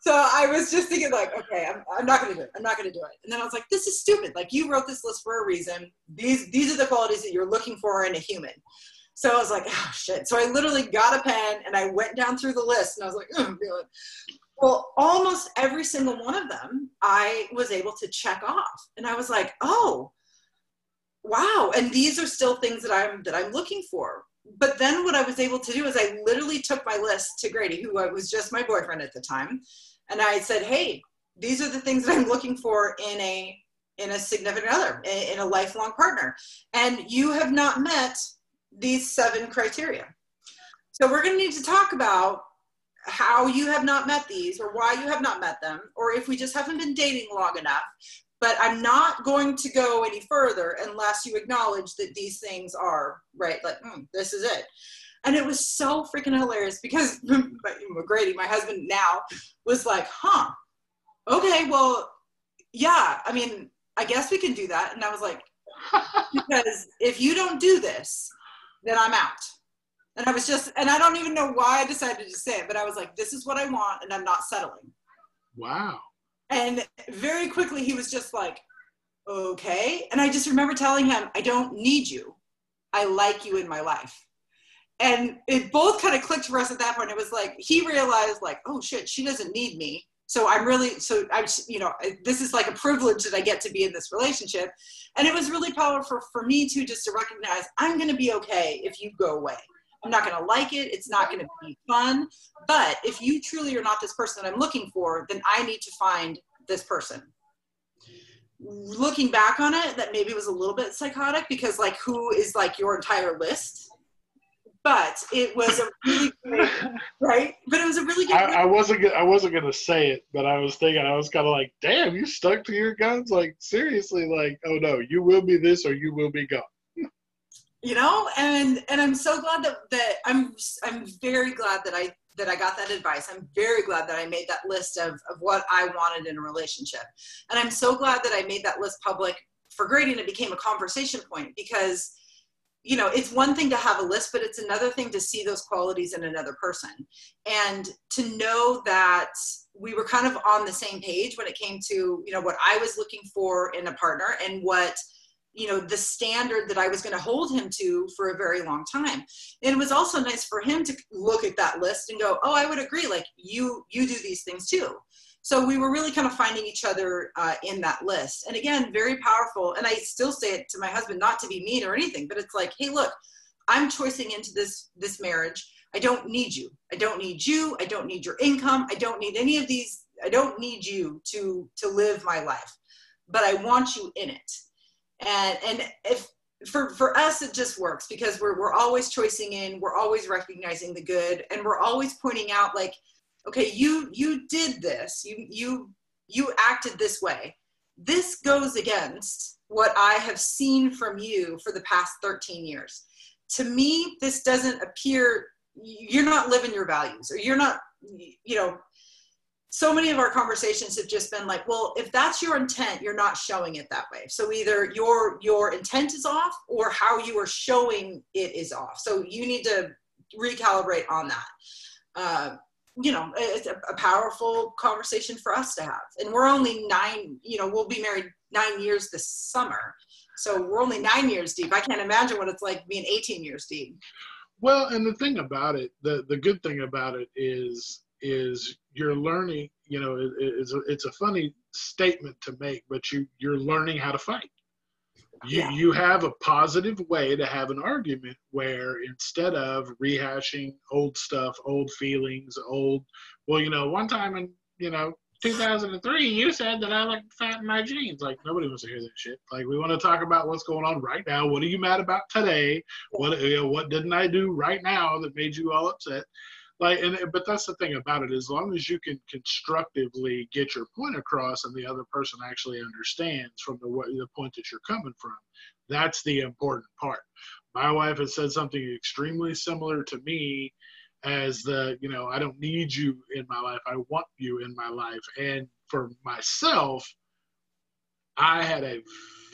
so I was just thinking like, okay, I'm, I'm not gonna do it. I'm not gonna do it. And then I was like, this is stupid. Like you wrote this list for a reason. These these are the qualities that you're looking for in a human. So I was like, oh shit. So I literally got a pen and I went down through the list and I was like, oh, well, almost every single one of them I was able to check off. And I was like, oh, wow. And these are still things that I'm that I'm looking for. But then what I was able to do is I literally took my list to Grady, who was just my boyfriend at the time, and I said, hey, these are the things that I'm looking for in a in a significant other, in a lifelong partner. And you have not met these seven criteria. So we're going to need to talk about how you have not met these or why you have not met them, or if we just haven't been dating long enough. But I'm not going to go any further unless you acknowledge that these things are right. Like, mm, this is it. And it was so freaking hilarious because my Grady, my husband now, was like, huh, okay, well, yeah, I mean, I guess we can do that. And I was like, because if you don't do this, then I'm out. And I was just, and I don't even know why I decided to say it, but I was like, this is what I want, and I'm not settling. Wow. And very quickly, he was just like, okay. And I just remember telling him, I don't need you. I like you in my life. And it both kind of clicked for us at that point. It was like, he realized, like, oh shit, she doesn't need me so i'm really so i'm you know this is like a privilege that i get to be in this relationship and it was really powerful for me too just to recognize i'm going to be okay if you go away i'm not going to like it it's not going to be fun but if you truly are not this person that i'm looking for then i need to find this person looking back on it that maybe was a little bit psychotic because like who is like your entire list but it was a really great, right? But it was a really good. I, I wasn't. I wasn't gonna say it, but I was thinking. I was kind of like, "Damn, you stuck to your guns." Like seriously, like, oh no, you will be this or you will be gone. You know, and and I'm so glad that that I'm I'm very glad that I that I got that advice. I'm very glad that I made that list of of what I wanted in a relationship, and I'm so glad that I made that list public for Grady. It became a conversation point because you know it's one thing to have a list but it's another thing to see those qualities in another person and to know that we were kind of on the same page when it came to you know what i was looking for in a partner and what you know the standard that i was going to hold him to for a very long time. And it was also nice for him to look at that list and go oh i would agree like you you do these things too. So we were really kind of finding each other uh, in that list. And again very powerful and i still say it to my husband not to be mean or anything but it's like hey look i'm choosing into this this marriage. I don't need you. I don't need you. I don't need your income. I don't need any of these. I don't need you to to live my life but i want you in it and and if for for us it just works because we're we're always choosing in we're always recognizing the good and we're always pointing out like okay you you did this you you you acted this way. This goes against what i have seen from you for the past 13 years. To me this doesn't appear you're not living your values or you're not you know so many of our conversations have just been like well if that's your intent you're not showing it that way so either your your intent is off or how you are showing it is off so you need to recalibrate on that uh, you know, it's a, a, powerful conversation for us to have. And we're only nine, you know, we'll be married nine years this summer. So we're only nine years deep. I can't imagine what it's like being 18 years deep. Well, and the thing about it, the, the good thing about it is, is you're learning, you know, it, it's, a, it's a funny statement to make, but you, you're learning how to fight you, yeah. you have a positive way to have an argument where instead of rehashing old stuff, old feelings, old, well, you know, one time in, you know, 2003, you said that I look fat in my jeans. Like, nobody wants to hear that shit. Like, we want to talk about what's going on right now. What are you mad about today? What, you know, what didn't I do right now that made you all upset? Like and but that's the thing about it as long as you can constructively get your point across and the other person actually understands from the the point that you're coming from that's the important part. My wife has said something extremely similar to me as the you know i don't need you in my life i want you in my life. And for myself i had a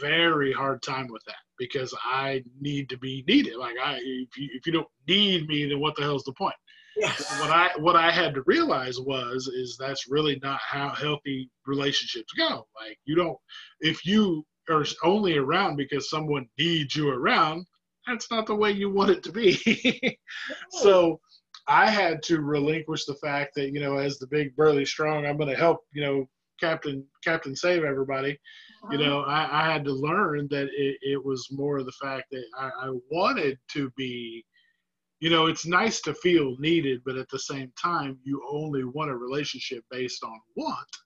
very hard time with that because i need to be needed. Like i if you, if you don't need me then what the hell's the point yeah. What I what I had to realize was is that's really not how healthy relationships go. Like you don't if you are only around because someone needs you around, that's not the way you want it to be. so I had to relinquish the fact that, you know, as the big burly strong, I'm going to help, you know, Captain, Captain save everybody. Uh-huh. You know, I, I, had to learn that it, it, was more of the fact that I, I wanted to be, you know, it's nice to feel needed, but at the same time, you only want a relationship based on want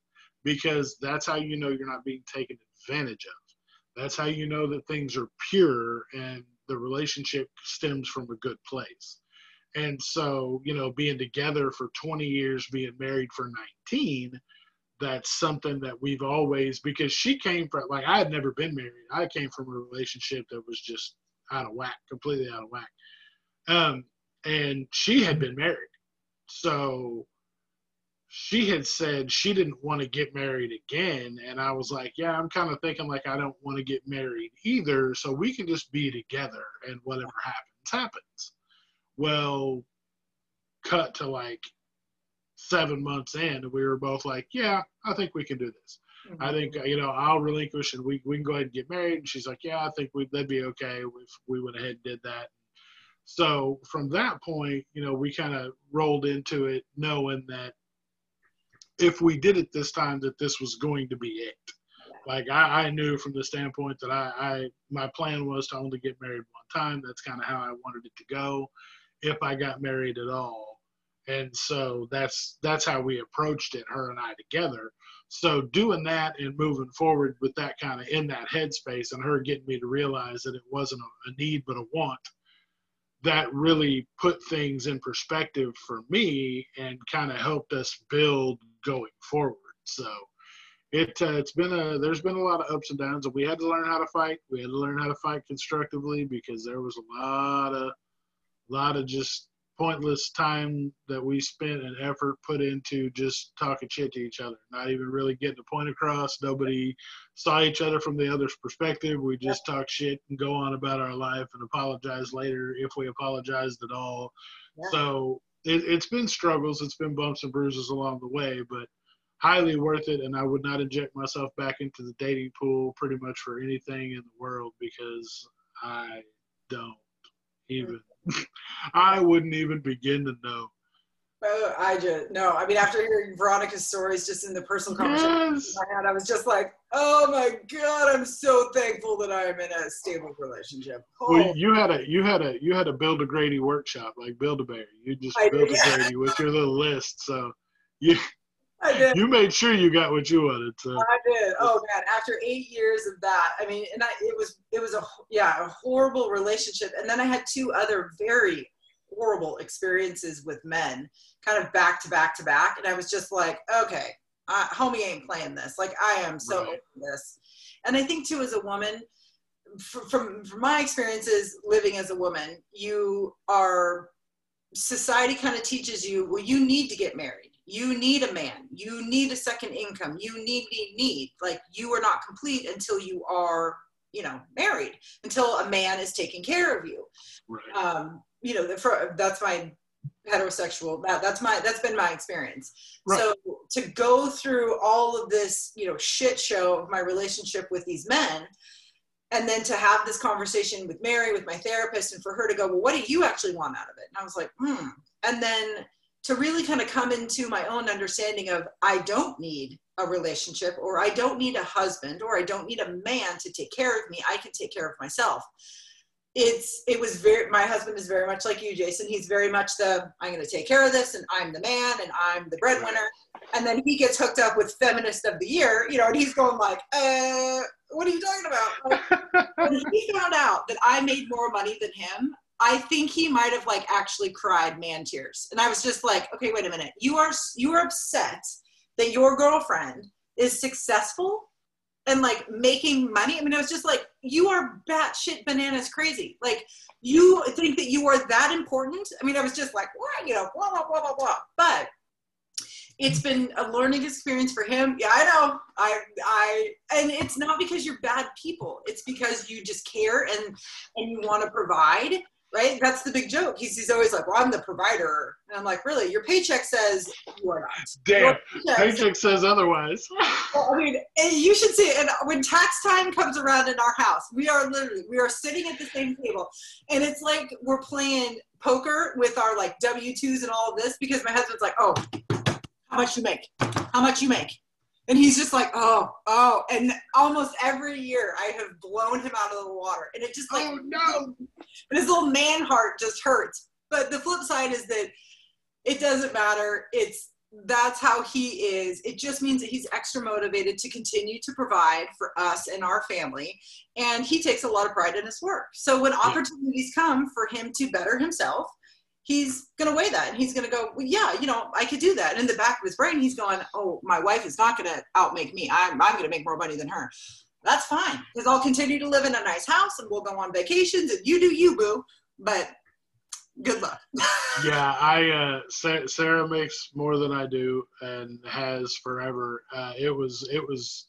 because that's how you know you're not being taken advantage of. That's how you know that things are pure and the relationship stems from a good place. And so, you know, being together for 20 years, being married for 19, that's something that we've always, because she came from, like, I had never been married. I came from a relationship that was just out of whack, completely out of whack. Um, and she had been married. So she had said she didn't want to get married again. And I was like, yeah, I'm kind of thinking like I don't want to get married either. So we can just be together and whatever happens, happens. Well, cut to like seven months in, and we were both like, yeah, I think we can do this. Mm-hmm. I think, you know, I'll relinquish and we, we can go ahead and get married. And she's like, yeah, I think we, that'd be okay if we went ahead and did that. So from that point, you know, we kind of rolled into it knowing that if we did it this time, that this was going to be it. Like I, I knew from the standpoint that I, I, my plan was to only get married one time. That's kind of how I wanted it to go, if I got married at all. And so that's that's how we approached it, her and I together. So doing that and moving forward with that kind of in that headspace, and her getting me to realize that it wasn't a, a need but a want that really put things in perspective for me and kind of helped us build going forward. So it uh, it's been a there's been a lot of ups and downs, and we had to learn how to fight. We had to learn how to fight constructively because there was a lot of lot of just pointless time that we spent and effort put into just talking shit to each other, not even really getting a point across. Nobody saw each other from the other's perspective. We just yeah. talk shit and go on about our life and apologize later if we apologized at all. Yeah. So it, has been struggles. It's been bumps and bruises along the way, but highly worth it. And I would not inject myself back into the dating pool pretty much for anything in the world because I don't even I wouldn't even begin to know. Oh, I just no. I mean, after hearing Veronica's stories, just in the personal conversation yes. I had, I was just like, "Oh my god, I'm so thankful that I'm in a stable relationship." Oh. Well, you had a you had a you had a build a Grady workshop like build a Bear. You just build a Grady with your little list, so you I. You made sure you got what you wanted. So. I did. Oh man, after eight years of that, I mean, and I, it was it was a yeah a horrible relationship, and then I had two other very horrible experiences with men, kind of back to back to back, and I was just like, okay, uh, homie ain't playing this. Like I am so right. this, and I think too as a woman. From, from my experiences living as a woman, you are society kind of teaches you well you need to get married you need a man. You need a second income. You need need need. Like you are not complete until you are you know married until a man is taking care of you. Right. um you know the, for, that's my heterosexual that, that's my that's been my experience. Right. so to go through all of this you know shit show of my relationship with these men and then to have this conversation with mary with my therapist and for her to go well what do you actually want out of it? And i was like hmm. And then to really kind of come into my own understanding of I don't need a relationship or I don't need a husband or I don't need a man to take care of me. I can take care of myself. It's it was very my husband is very much like you, Jason. He's very much the I'm gonna take care of this and I'm the man and I'm the breadwinner. And then he gets hooked up with feminist of the year, you know, and he's going like, uh, what are you talking about? Like, when he found out that I made more money than him, I think he might have like actually cried man tears. And I was just like, okay, wait a minute. You are you are upset that your girlfriend is successful and like making money. I mean, I was just like, you are batshit bananas crazy. Like you think that you are that important. I mean, I was just like, what, you know, blah blah blah blah blah. But it's been a learning experience for him. Yeah, I know. I I and it's not because you're bad people. It's because you just care and and you want to provide right? That's the big joke. He's, he's always like, well, I'm the provider. And I'm like, really? Your paycheck says you are not. Damn, paycheck, paycheck says otherwise. well, I mean, you should see. And when tax time comes around in our house, we are literally, we are sitting at the same table. And it's like we're playing poker with our like W-2s and all of this because my husband's like, oh, how much you make? How much you make? And he's just like, oh, oh. And almost every year I have blown him out of the water. And it just like, oh, no. And his little man heart just hurts. But the flip side is that it doesn't matter. It's, that's how he is. It just means that he's extra motivated to continue to provide for us and our family. And he takes a lot of pride in his work. So when opportunities come for him to better himself, he's going to weigh that and he's going to go, well, yeah, you know, I could do that. And in the back of his brain, he's going, oh, my wife is not going to outmake me. I'm, I'm going to make more money than her. That's fine because I'll continue to live in a nice house and we'll go on vacations and you do you, boo. But good luck. yeah, I uh, Sarah makes more than I do and has forever. Uh, it was it was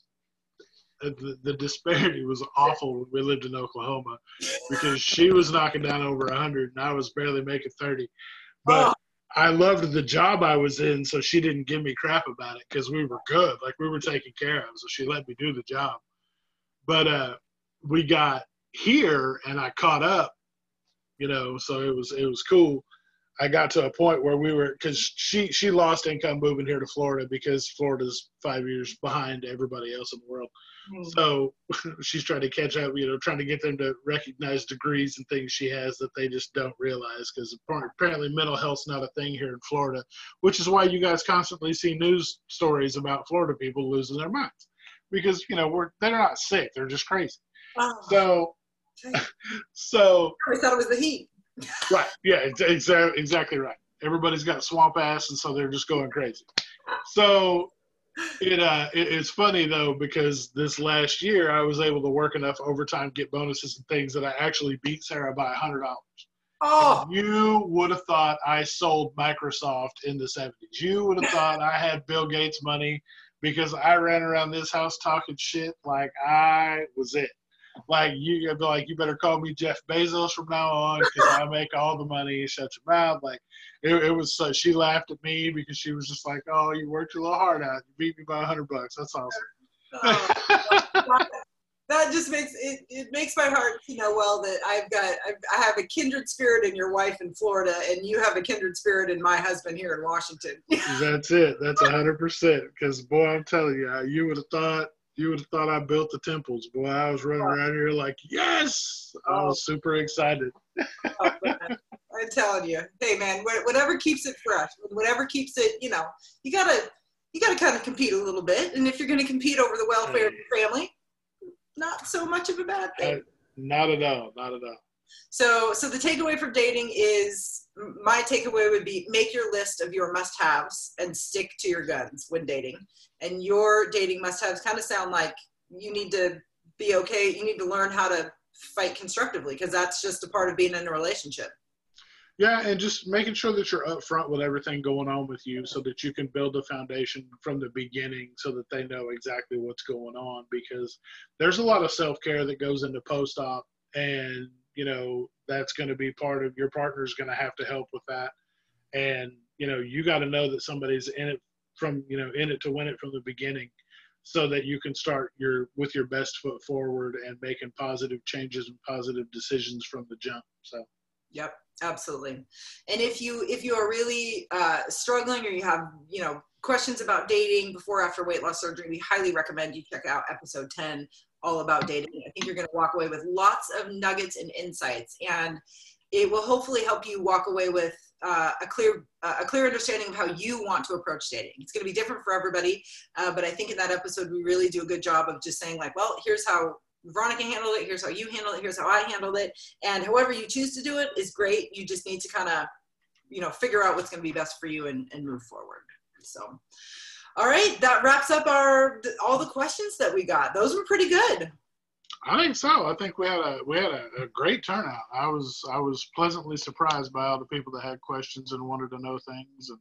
the, the disparity was awful when we lived in Oklahoma because she was knocking down over 100 and I was barely making 30. But oh. I loved the job I was in, so she didn't give me crap about it because we were good. Like we were taken care of, so she let me do the job. But uh, we got here and I caught up, you know, so it was it was cool. I got to a point where we were because she she lost income moving here to Florida because Florida's five years behind everybody else in the world. Mm-hmm. So she's trying to catch up, you know, trying to get them to recognize degrees and things she has that they just don't realize because apparently mental health's not a thing here in Florida, which is why you guys constantly see news stories about Florida people losing their minds because you know we're they're not sick, they're just crazy. Oh. So, so I thought it was the heat. right. Yeah. Exactly. Exactly right. Everybody's got swamp ass, and so they're just going crazy. So it uh it, it's funny though because this last year I was able to work enough overtime, get bonuses and things that I actually beat Sarah by a hundred dollars. Oh, and you would have thought I sold Microsoft in the '70s. You would have thought I had Bill Gates money because I ran around this house talking shit like I was it like you be like, you better call me Jeff Bezos from now on because I make all the money. Shut your mouth. Like it, it was. Uh, she laughed at me because she was just like, oh, you worked your little heart out. You beat me by a hundred bucks. That's awesome. Oh, that just makes it, it makes my heart you know well that I've got I've, I have a kindred spirit in your wife in Florida and you have a kindred spirit in my husband here in Washington. That's it. That's a hundred percent. Because boy, I'm telling you, you would have thought you would have thought I built the temples. Boy, I was running around here like, yes! I was oh. super excited. oh, I'm telling you, hey man, whatever keeps it fresh, whatever keeps it, you know, you gotta you gotta kind of compete a little bit, and if you're gonna compete over the welfare of your family, not so much of a bad thing. Uh, not at all. Not at all. So, so the takeaway from dating is my takeaway would be make your list of your must-haves and stick to your guns when dating. And your dating must-haves kind of sound like you need to be okay. You need to learn how to fight constructively because that's just a part of being in a relationship. Yeah, and just making sure that you're upfront with everything going on with you so that you can build a foundation from the beginning so that they know exactly what's going on because there's a lot of self-care that goes into post-op and you know that's going to be part of your partner's going to have to help with that. And you know you got to know that somebody's in it from you know in it to win it from the beginning so that you can start your with your best foot forward and making positive changes and positive decisions from the jump so. Yep absolutely. And if you if you are really uh, struggling or you have you know questions about dating before after weight loss surgery we highly recommend you check out episode 10 all about dating. I think you're going to walk away with lots of nuggets and insights, and it will hopefully help you walk away with uh, a clear uh, a clear understanding of how you want to approach dating. It's going to be different for everybody, uh, but I think in that episode we really do a good job of just saying like, well, here's how Veronica handled it, here's how you handle it, here's how I handled it, and however you choose to do it is great. You just need to kind of you know figure out what's going to be best for you and, and move forward. So. All right, that wraps up our all the questions that we got. Those were pretty good. I think so. I think we had a we had a, a, great turnout. I was I was pleasantly surprised by all the people that had questions and wanted to know things. And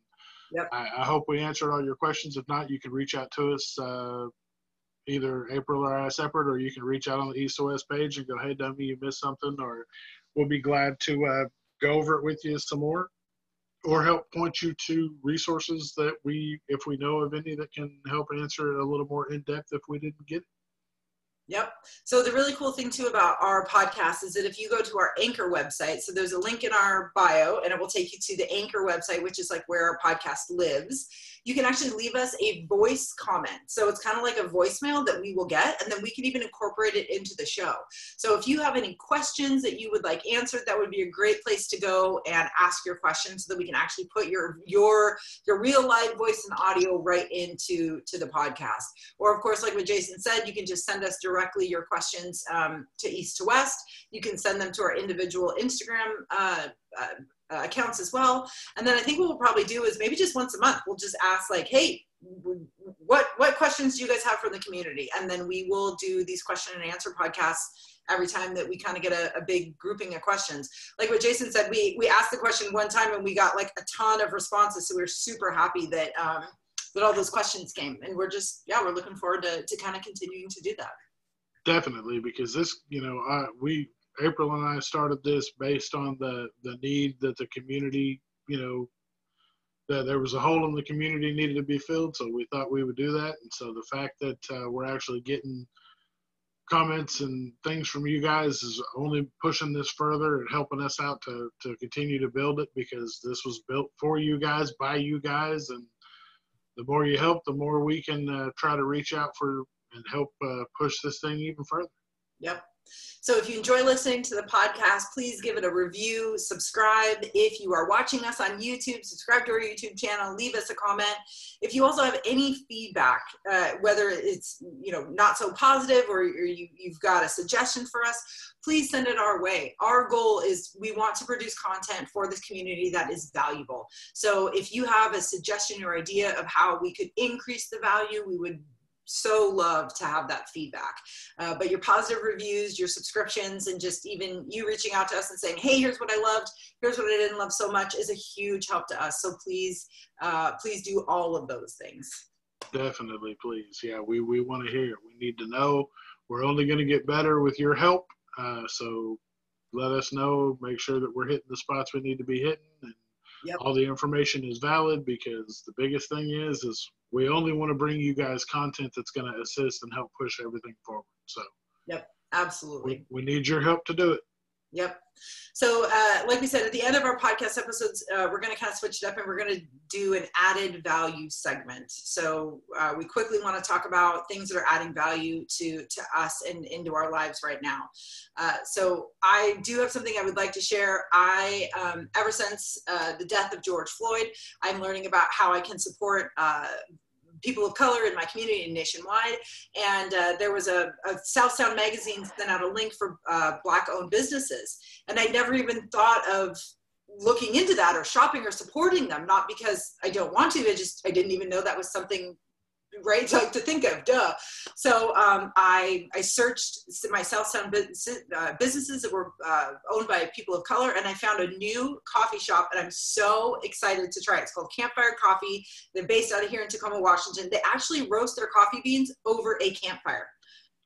yep. I, I hope we answered all your questions. If not, you can reach out to us uh, either April or I separate, or you can reach out on the East West page and go, "Hey, dummy, you missed something," or we'll be glad to uh, go over it with you some more or help point you to resources that we, if we know of any, that can help answer it a little more in depth if we didn't get. Yep. So the really cool thing too about our podcast is that if you go to our Anchor website, so there's a link in our bio and it will take you to the Anchor website, which is like where our podcast lives you can actually leave us a voice comment. So it's kind of like a voicemail that we will get, and then we can even incorporate it into the show. So if you have any questions that you would like answered, that would be a great place to go and ask your questions so that we can actually put your your your real live voice and audio right into to the podcast. Or of course, like what Jason said, you can just send us directly your questions um, to east to west. You can send them to our individual Instagram. Uh, uh, accounts as well. And then I think what we'll probably do is maybe just once a month, we'll just ask like, hey, what what questions do you guys have from the community? And then we will do these question and answer podcasts every time that we kind of get a, a, big grouping of questions. Like what Jason said, we we asked the question one time and we got like a ton of responses. So we are super happy that um, that all those questions came. And we're just yeah, we're looking forward to to kind of continuing to do that. Definitely, because this, you know, uh, we April and I started this based on the the need that the community, you know, that there was a hole in the community needed to be filled. So we thought we would do that. And so the fact that uh, we're actually getting comments and things from you guys is only pushing this further and helping us out to to continue to build it because this was built for you guys by you guys and the more you help the more we can uh, try to reach out for and help uh, push this thing even further yep so if you enjoy listening to the podcast, please give it a review, subscribe. If you are watching us on YouTube, subscribe to our YouTube channel, leave us a comment. If you also have any feedback, uh, whether it's you know not so positive or, or you, you've got a suggestion for us, please send it our way. Our goal is we want to produce content for this community that is valuable. So if you have a suggestion or idea of how we could increase the value, we would so love to have that feedback. Uh, but your positive reviews, your subscriptions, and just even you reaching out to us and saying, "Hey, here's what I loved. Here's what I didn't love so much," is a huge help to us. So please, uh, please do all of those things. Definitely, please. Yeah, we we want to hear. We need to know. We're only going to get better with your help. Uh, so let us know. Make sure that we're hitting the spots we need to be hitting, and yep. all the information is valid. Because the biggest thing is is we only want to bring you guys content that's going to assist and help push everything forward. So, yep, absolutely. We, we need your help to do it. Yep. So, uh, like we said, at the end of our podcast episodes, uh, we're going to kind of switch it up and we're going to do an added value segment. So, uh, we quickly want to talk about things that are adding value to, to us and into our lives right now. Uh, so, I do have something I would like to share. I, um, ever since uh, the death of George Floyd, I'm learning about how I can support uh, people of color in my community and nationwide. And uh, there was a, a, South Sound magazine sent out a link for uh, black owned businesses. And I never even thought of looking into that or shopping or supporting them, not because I don't want to, I just, I didn't even know that was something right? Like to think of duh. So um, I, I searched my south sound business, uh, businesses that were uh, owned by people of color and i found a new coffee shop and i'm so excited to try it. It's called campfire coffee. They're based out of here in tacoma washington. They actually roast their coffee beans over a campfire.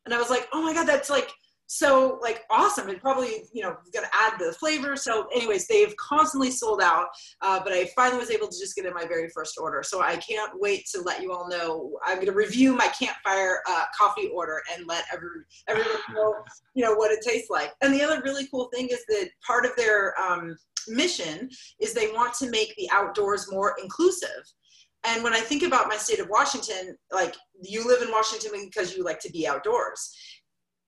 And i was like oh my god that's like so like awesome. And probably you know going to add the flavor. So anyways they've constantly sold out uh, but i finally was able to just get in my very first order. So i can't wait to let you all know. I'm going to review my campfire uh, coffee order and let every, everyone know you know what it tastes like. And the other really cool thing is that part of their um, mission is they want to make the outdoors more inclusive. And when I think about my state of Washington, like you live in Washington because you like to be outdoors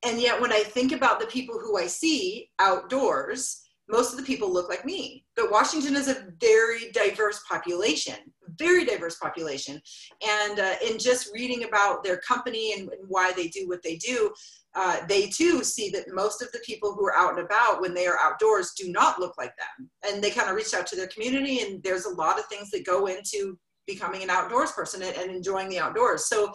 and yet when i think about the people who i see outdoors most of the people look like me. But washington is a very diverse population very diverse population. And uh, in just reading about their company and, and why they do what they do uh, they too see that most of the people who are out and about when they are outdoors do not look like them. And they kind of reach out to their community and there's a lot of things that go into becoming an outdoors person and, and enjoying the outdoors. So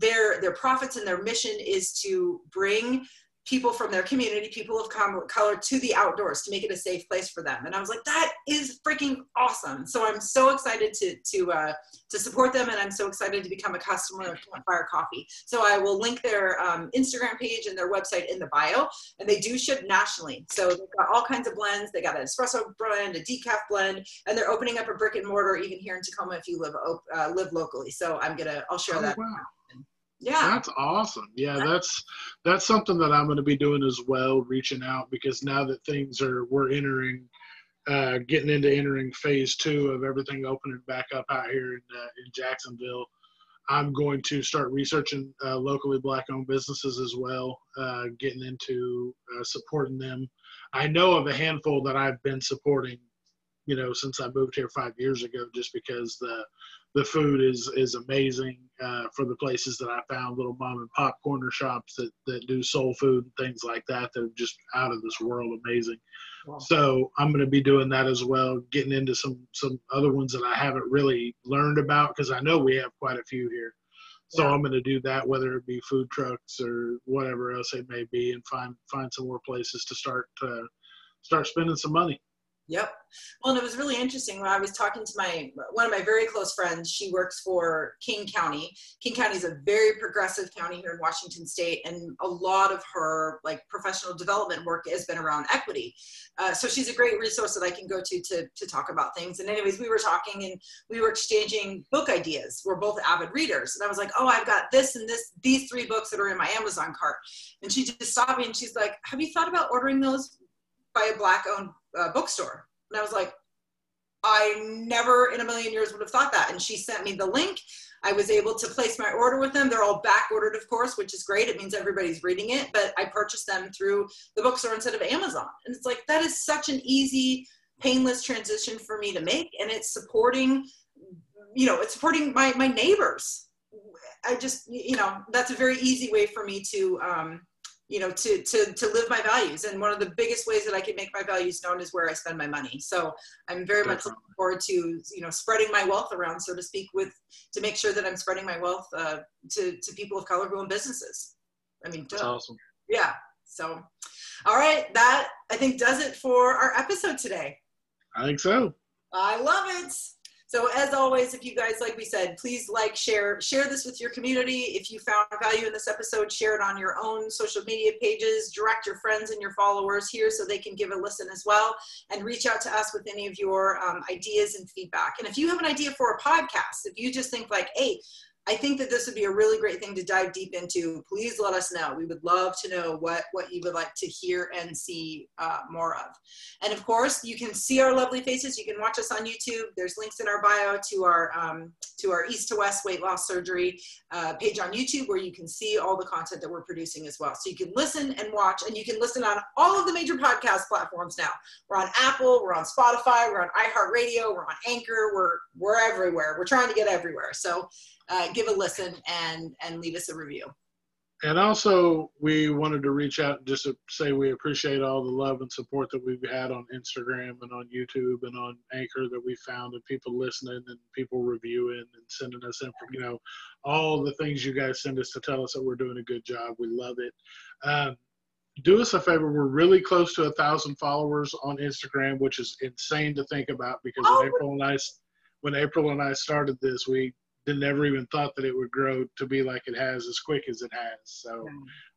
their their profits and their mission is to bring people from their community, people of color, to the outdoors to make it a safe place for them. And I was like, that is freaking awesome. So I'm so excited to to uh, to support them, and I'm so excited to become a customer of Campfire Coffee. So I will link their um, Instagram page and their website in the bio, and they do ship nationally. So they've got all kinds of blends. They got an espresso blend, a decaf blend, and they're opening up a brick and mortar even here in Tacoma if you live uh, live locally. So I'm gonna I'll share oh, that. Wow yeah. That's awesome. Yeah that's that's something that i'm going to be doing as well reaching out because now that things are we're entering uh, getting into entering phase two of everything opening back up out here in, uh, in jacksonville i'm going to start researching uh, locally black owned businesses as well uh, getting into uh, supporting them. I know of a handful that i've been supporting you know since i moved here five years ago just because the the food is is amazing uh, for the places that I found little mom and pop corner shops that that do soul food and things like that that are just out of this world amazing. Wow. So I'm going to be doing that as well, getting into some some other ones that I haven't really learned about because I know we have quite a few here. So yeah. I'm going to do that, whether it be food trucks or whatever else it may be, and find find some more places to start uh, start spending some money. Yep. Well, and it was really interesting when I was talking to my one of my very close friends. She works for King County. King County is a very progressive county here in Washington State, and a lot of her like professional development work has been around equity. Uh, so she's a great resource that I can go to to to talk about things. And anyways, we were talking and we were exchanging book ideas. We're both avid readers, and I was like, "Oh, I've got this and this these three books that are in my Amazon cart." And she just stopped me and she's like, "Have you thought about ordering those by a black owned uh, bookstore. And I was like, I never in a million years would have thought that. And she sent me the link. I was able to place my order with them. They're all back ordered, of course, which is great. It means everybody's reading it, but I purchased them through the bookstore instead of Amazon. And it's like, that is such an easy, painless transition for me to make. And it's supporting, you know, it's supporting my, my neighbors. I just, you know, that's a very easy way for me to, um, you know to to to live my values. And one of the biggest ways that i can make my values known is where i spend my money. So i'm very much looking forward to you know spreading my wealth around so to speak with to make sure that i'm spreading my wealth uh, to to people of color who own businesses. I mean that's awesome. Yeah. So all right. That i think does it for our episode today. I think so. I love it so as always, if you guys, like we said, please like, share, share this with your community. If you found value in this episode, share it on your own social media pages, direct your friends and your followers here so they can give a listen as well and reach out to us with any of your um, ideas and feedback. And if you have an idea for a podcast, if you just think like, hey, I think that this would be a really great thing to dive deep into. Please let us know. We would love to know what, what you would like to hear and see uh, more of. And of course, you can see our lovely faces. You can watch us on YouTube. There's links in our bio to our, um, to our East to West Weight Loss Surgery uh, page on YouTube where you can see all the content that we're producing as well. So you can listen and watch, and you can listen on all of the major podcast platforms now. We're on Apple, we're on Spotify, we're on iHeartRadio, we're on Anchor, we're, we're everywhere. We're trying to get everywhere. So uh, give a listen and and leave us a review. And also, we wanted to reach out and just to say we appreciate all the love and support that we've had on Instagram and on YouTube and on Anchor that we found, and people listening and people reviewing and sending us, in, you know, all the things you guys send us to tell us that we're doing a good job. We love it. Um, do us a favor. We're really close to a thousand followers on Instagram, which is insane to think about because oh. when April and I when April and I started this, we never even thought that it would grow to be like it has as quick as it has. So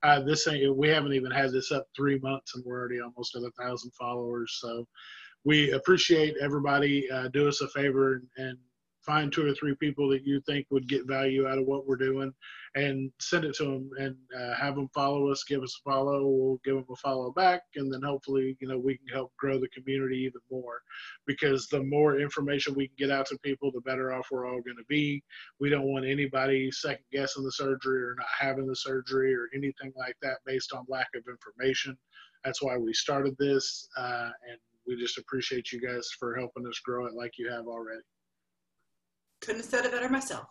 uh, this thing, we haven't even had this up three months and we're already almost at a thousand followers. So we appreciate everybody. Uh, do us a favor and, and find two or three people that you think would get value out of what we're doing and send it to them and uh, have them follow us give us a follow we'll give them a follow back and then hopefully you know we can help grow the community even more. Because the more information we can get out to people the better off we're all going to be. We don't want anybody second guessing the surgery or not having the surgery or anything like that based on lack of information. That's why we started this uh, and we just appreciate you guys for helping us grow it like you have already couldn't have said it better myself.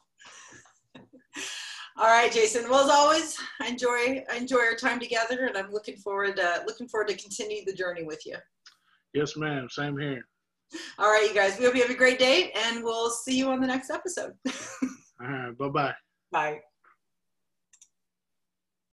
All right, Jason. Well, as always, I enjoy I enjoy our time together, and I'm looking forward uh, looking forward to continue the journey with you. Yes, ma'am. Same here. All right, you guys. We hope you have a great day, and we'll see you on the next episode. All right. Bye-bye. Bye.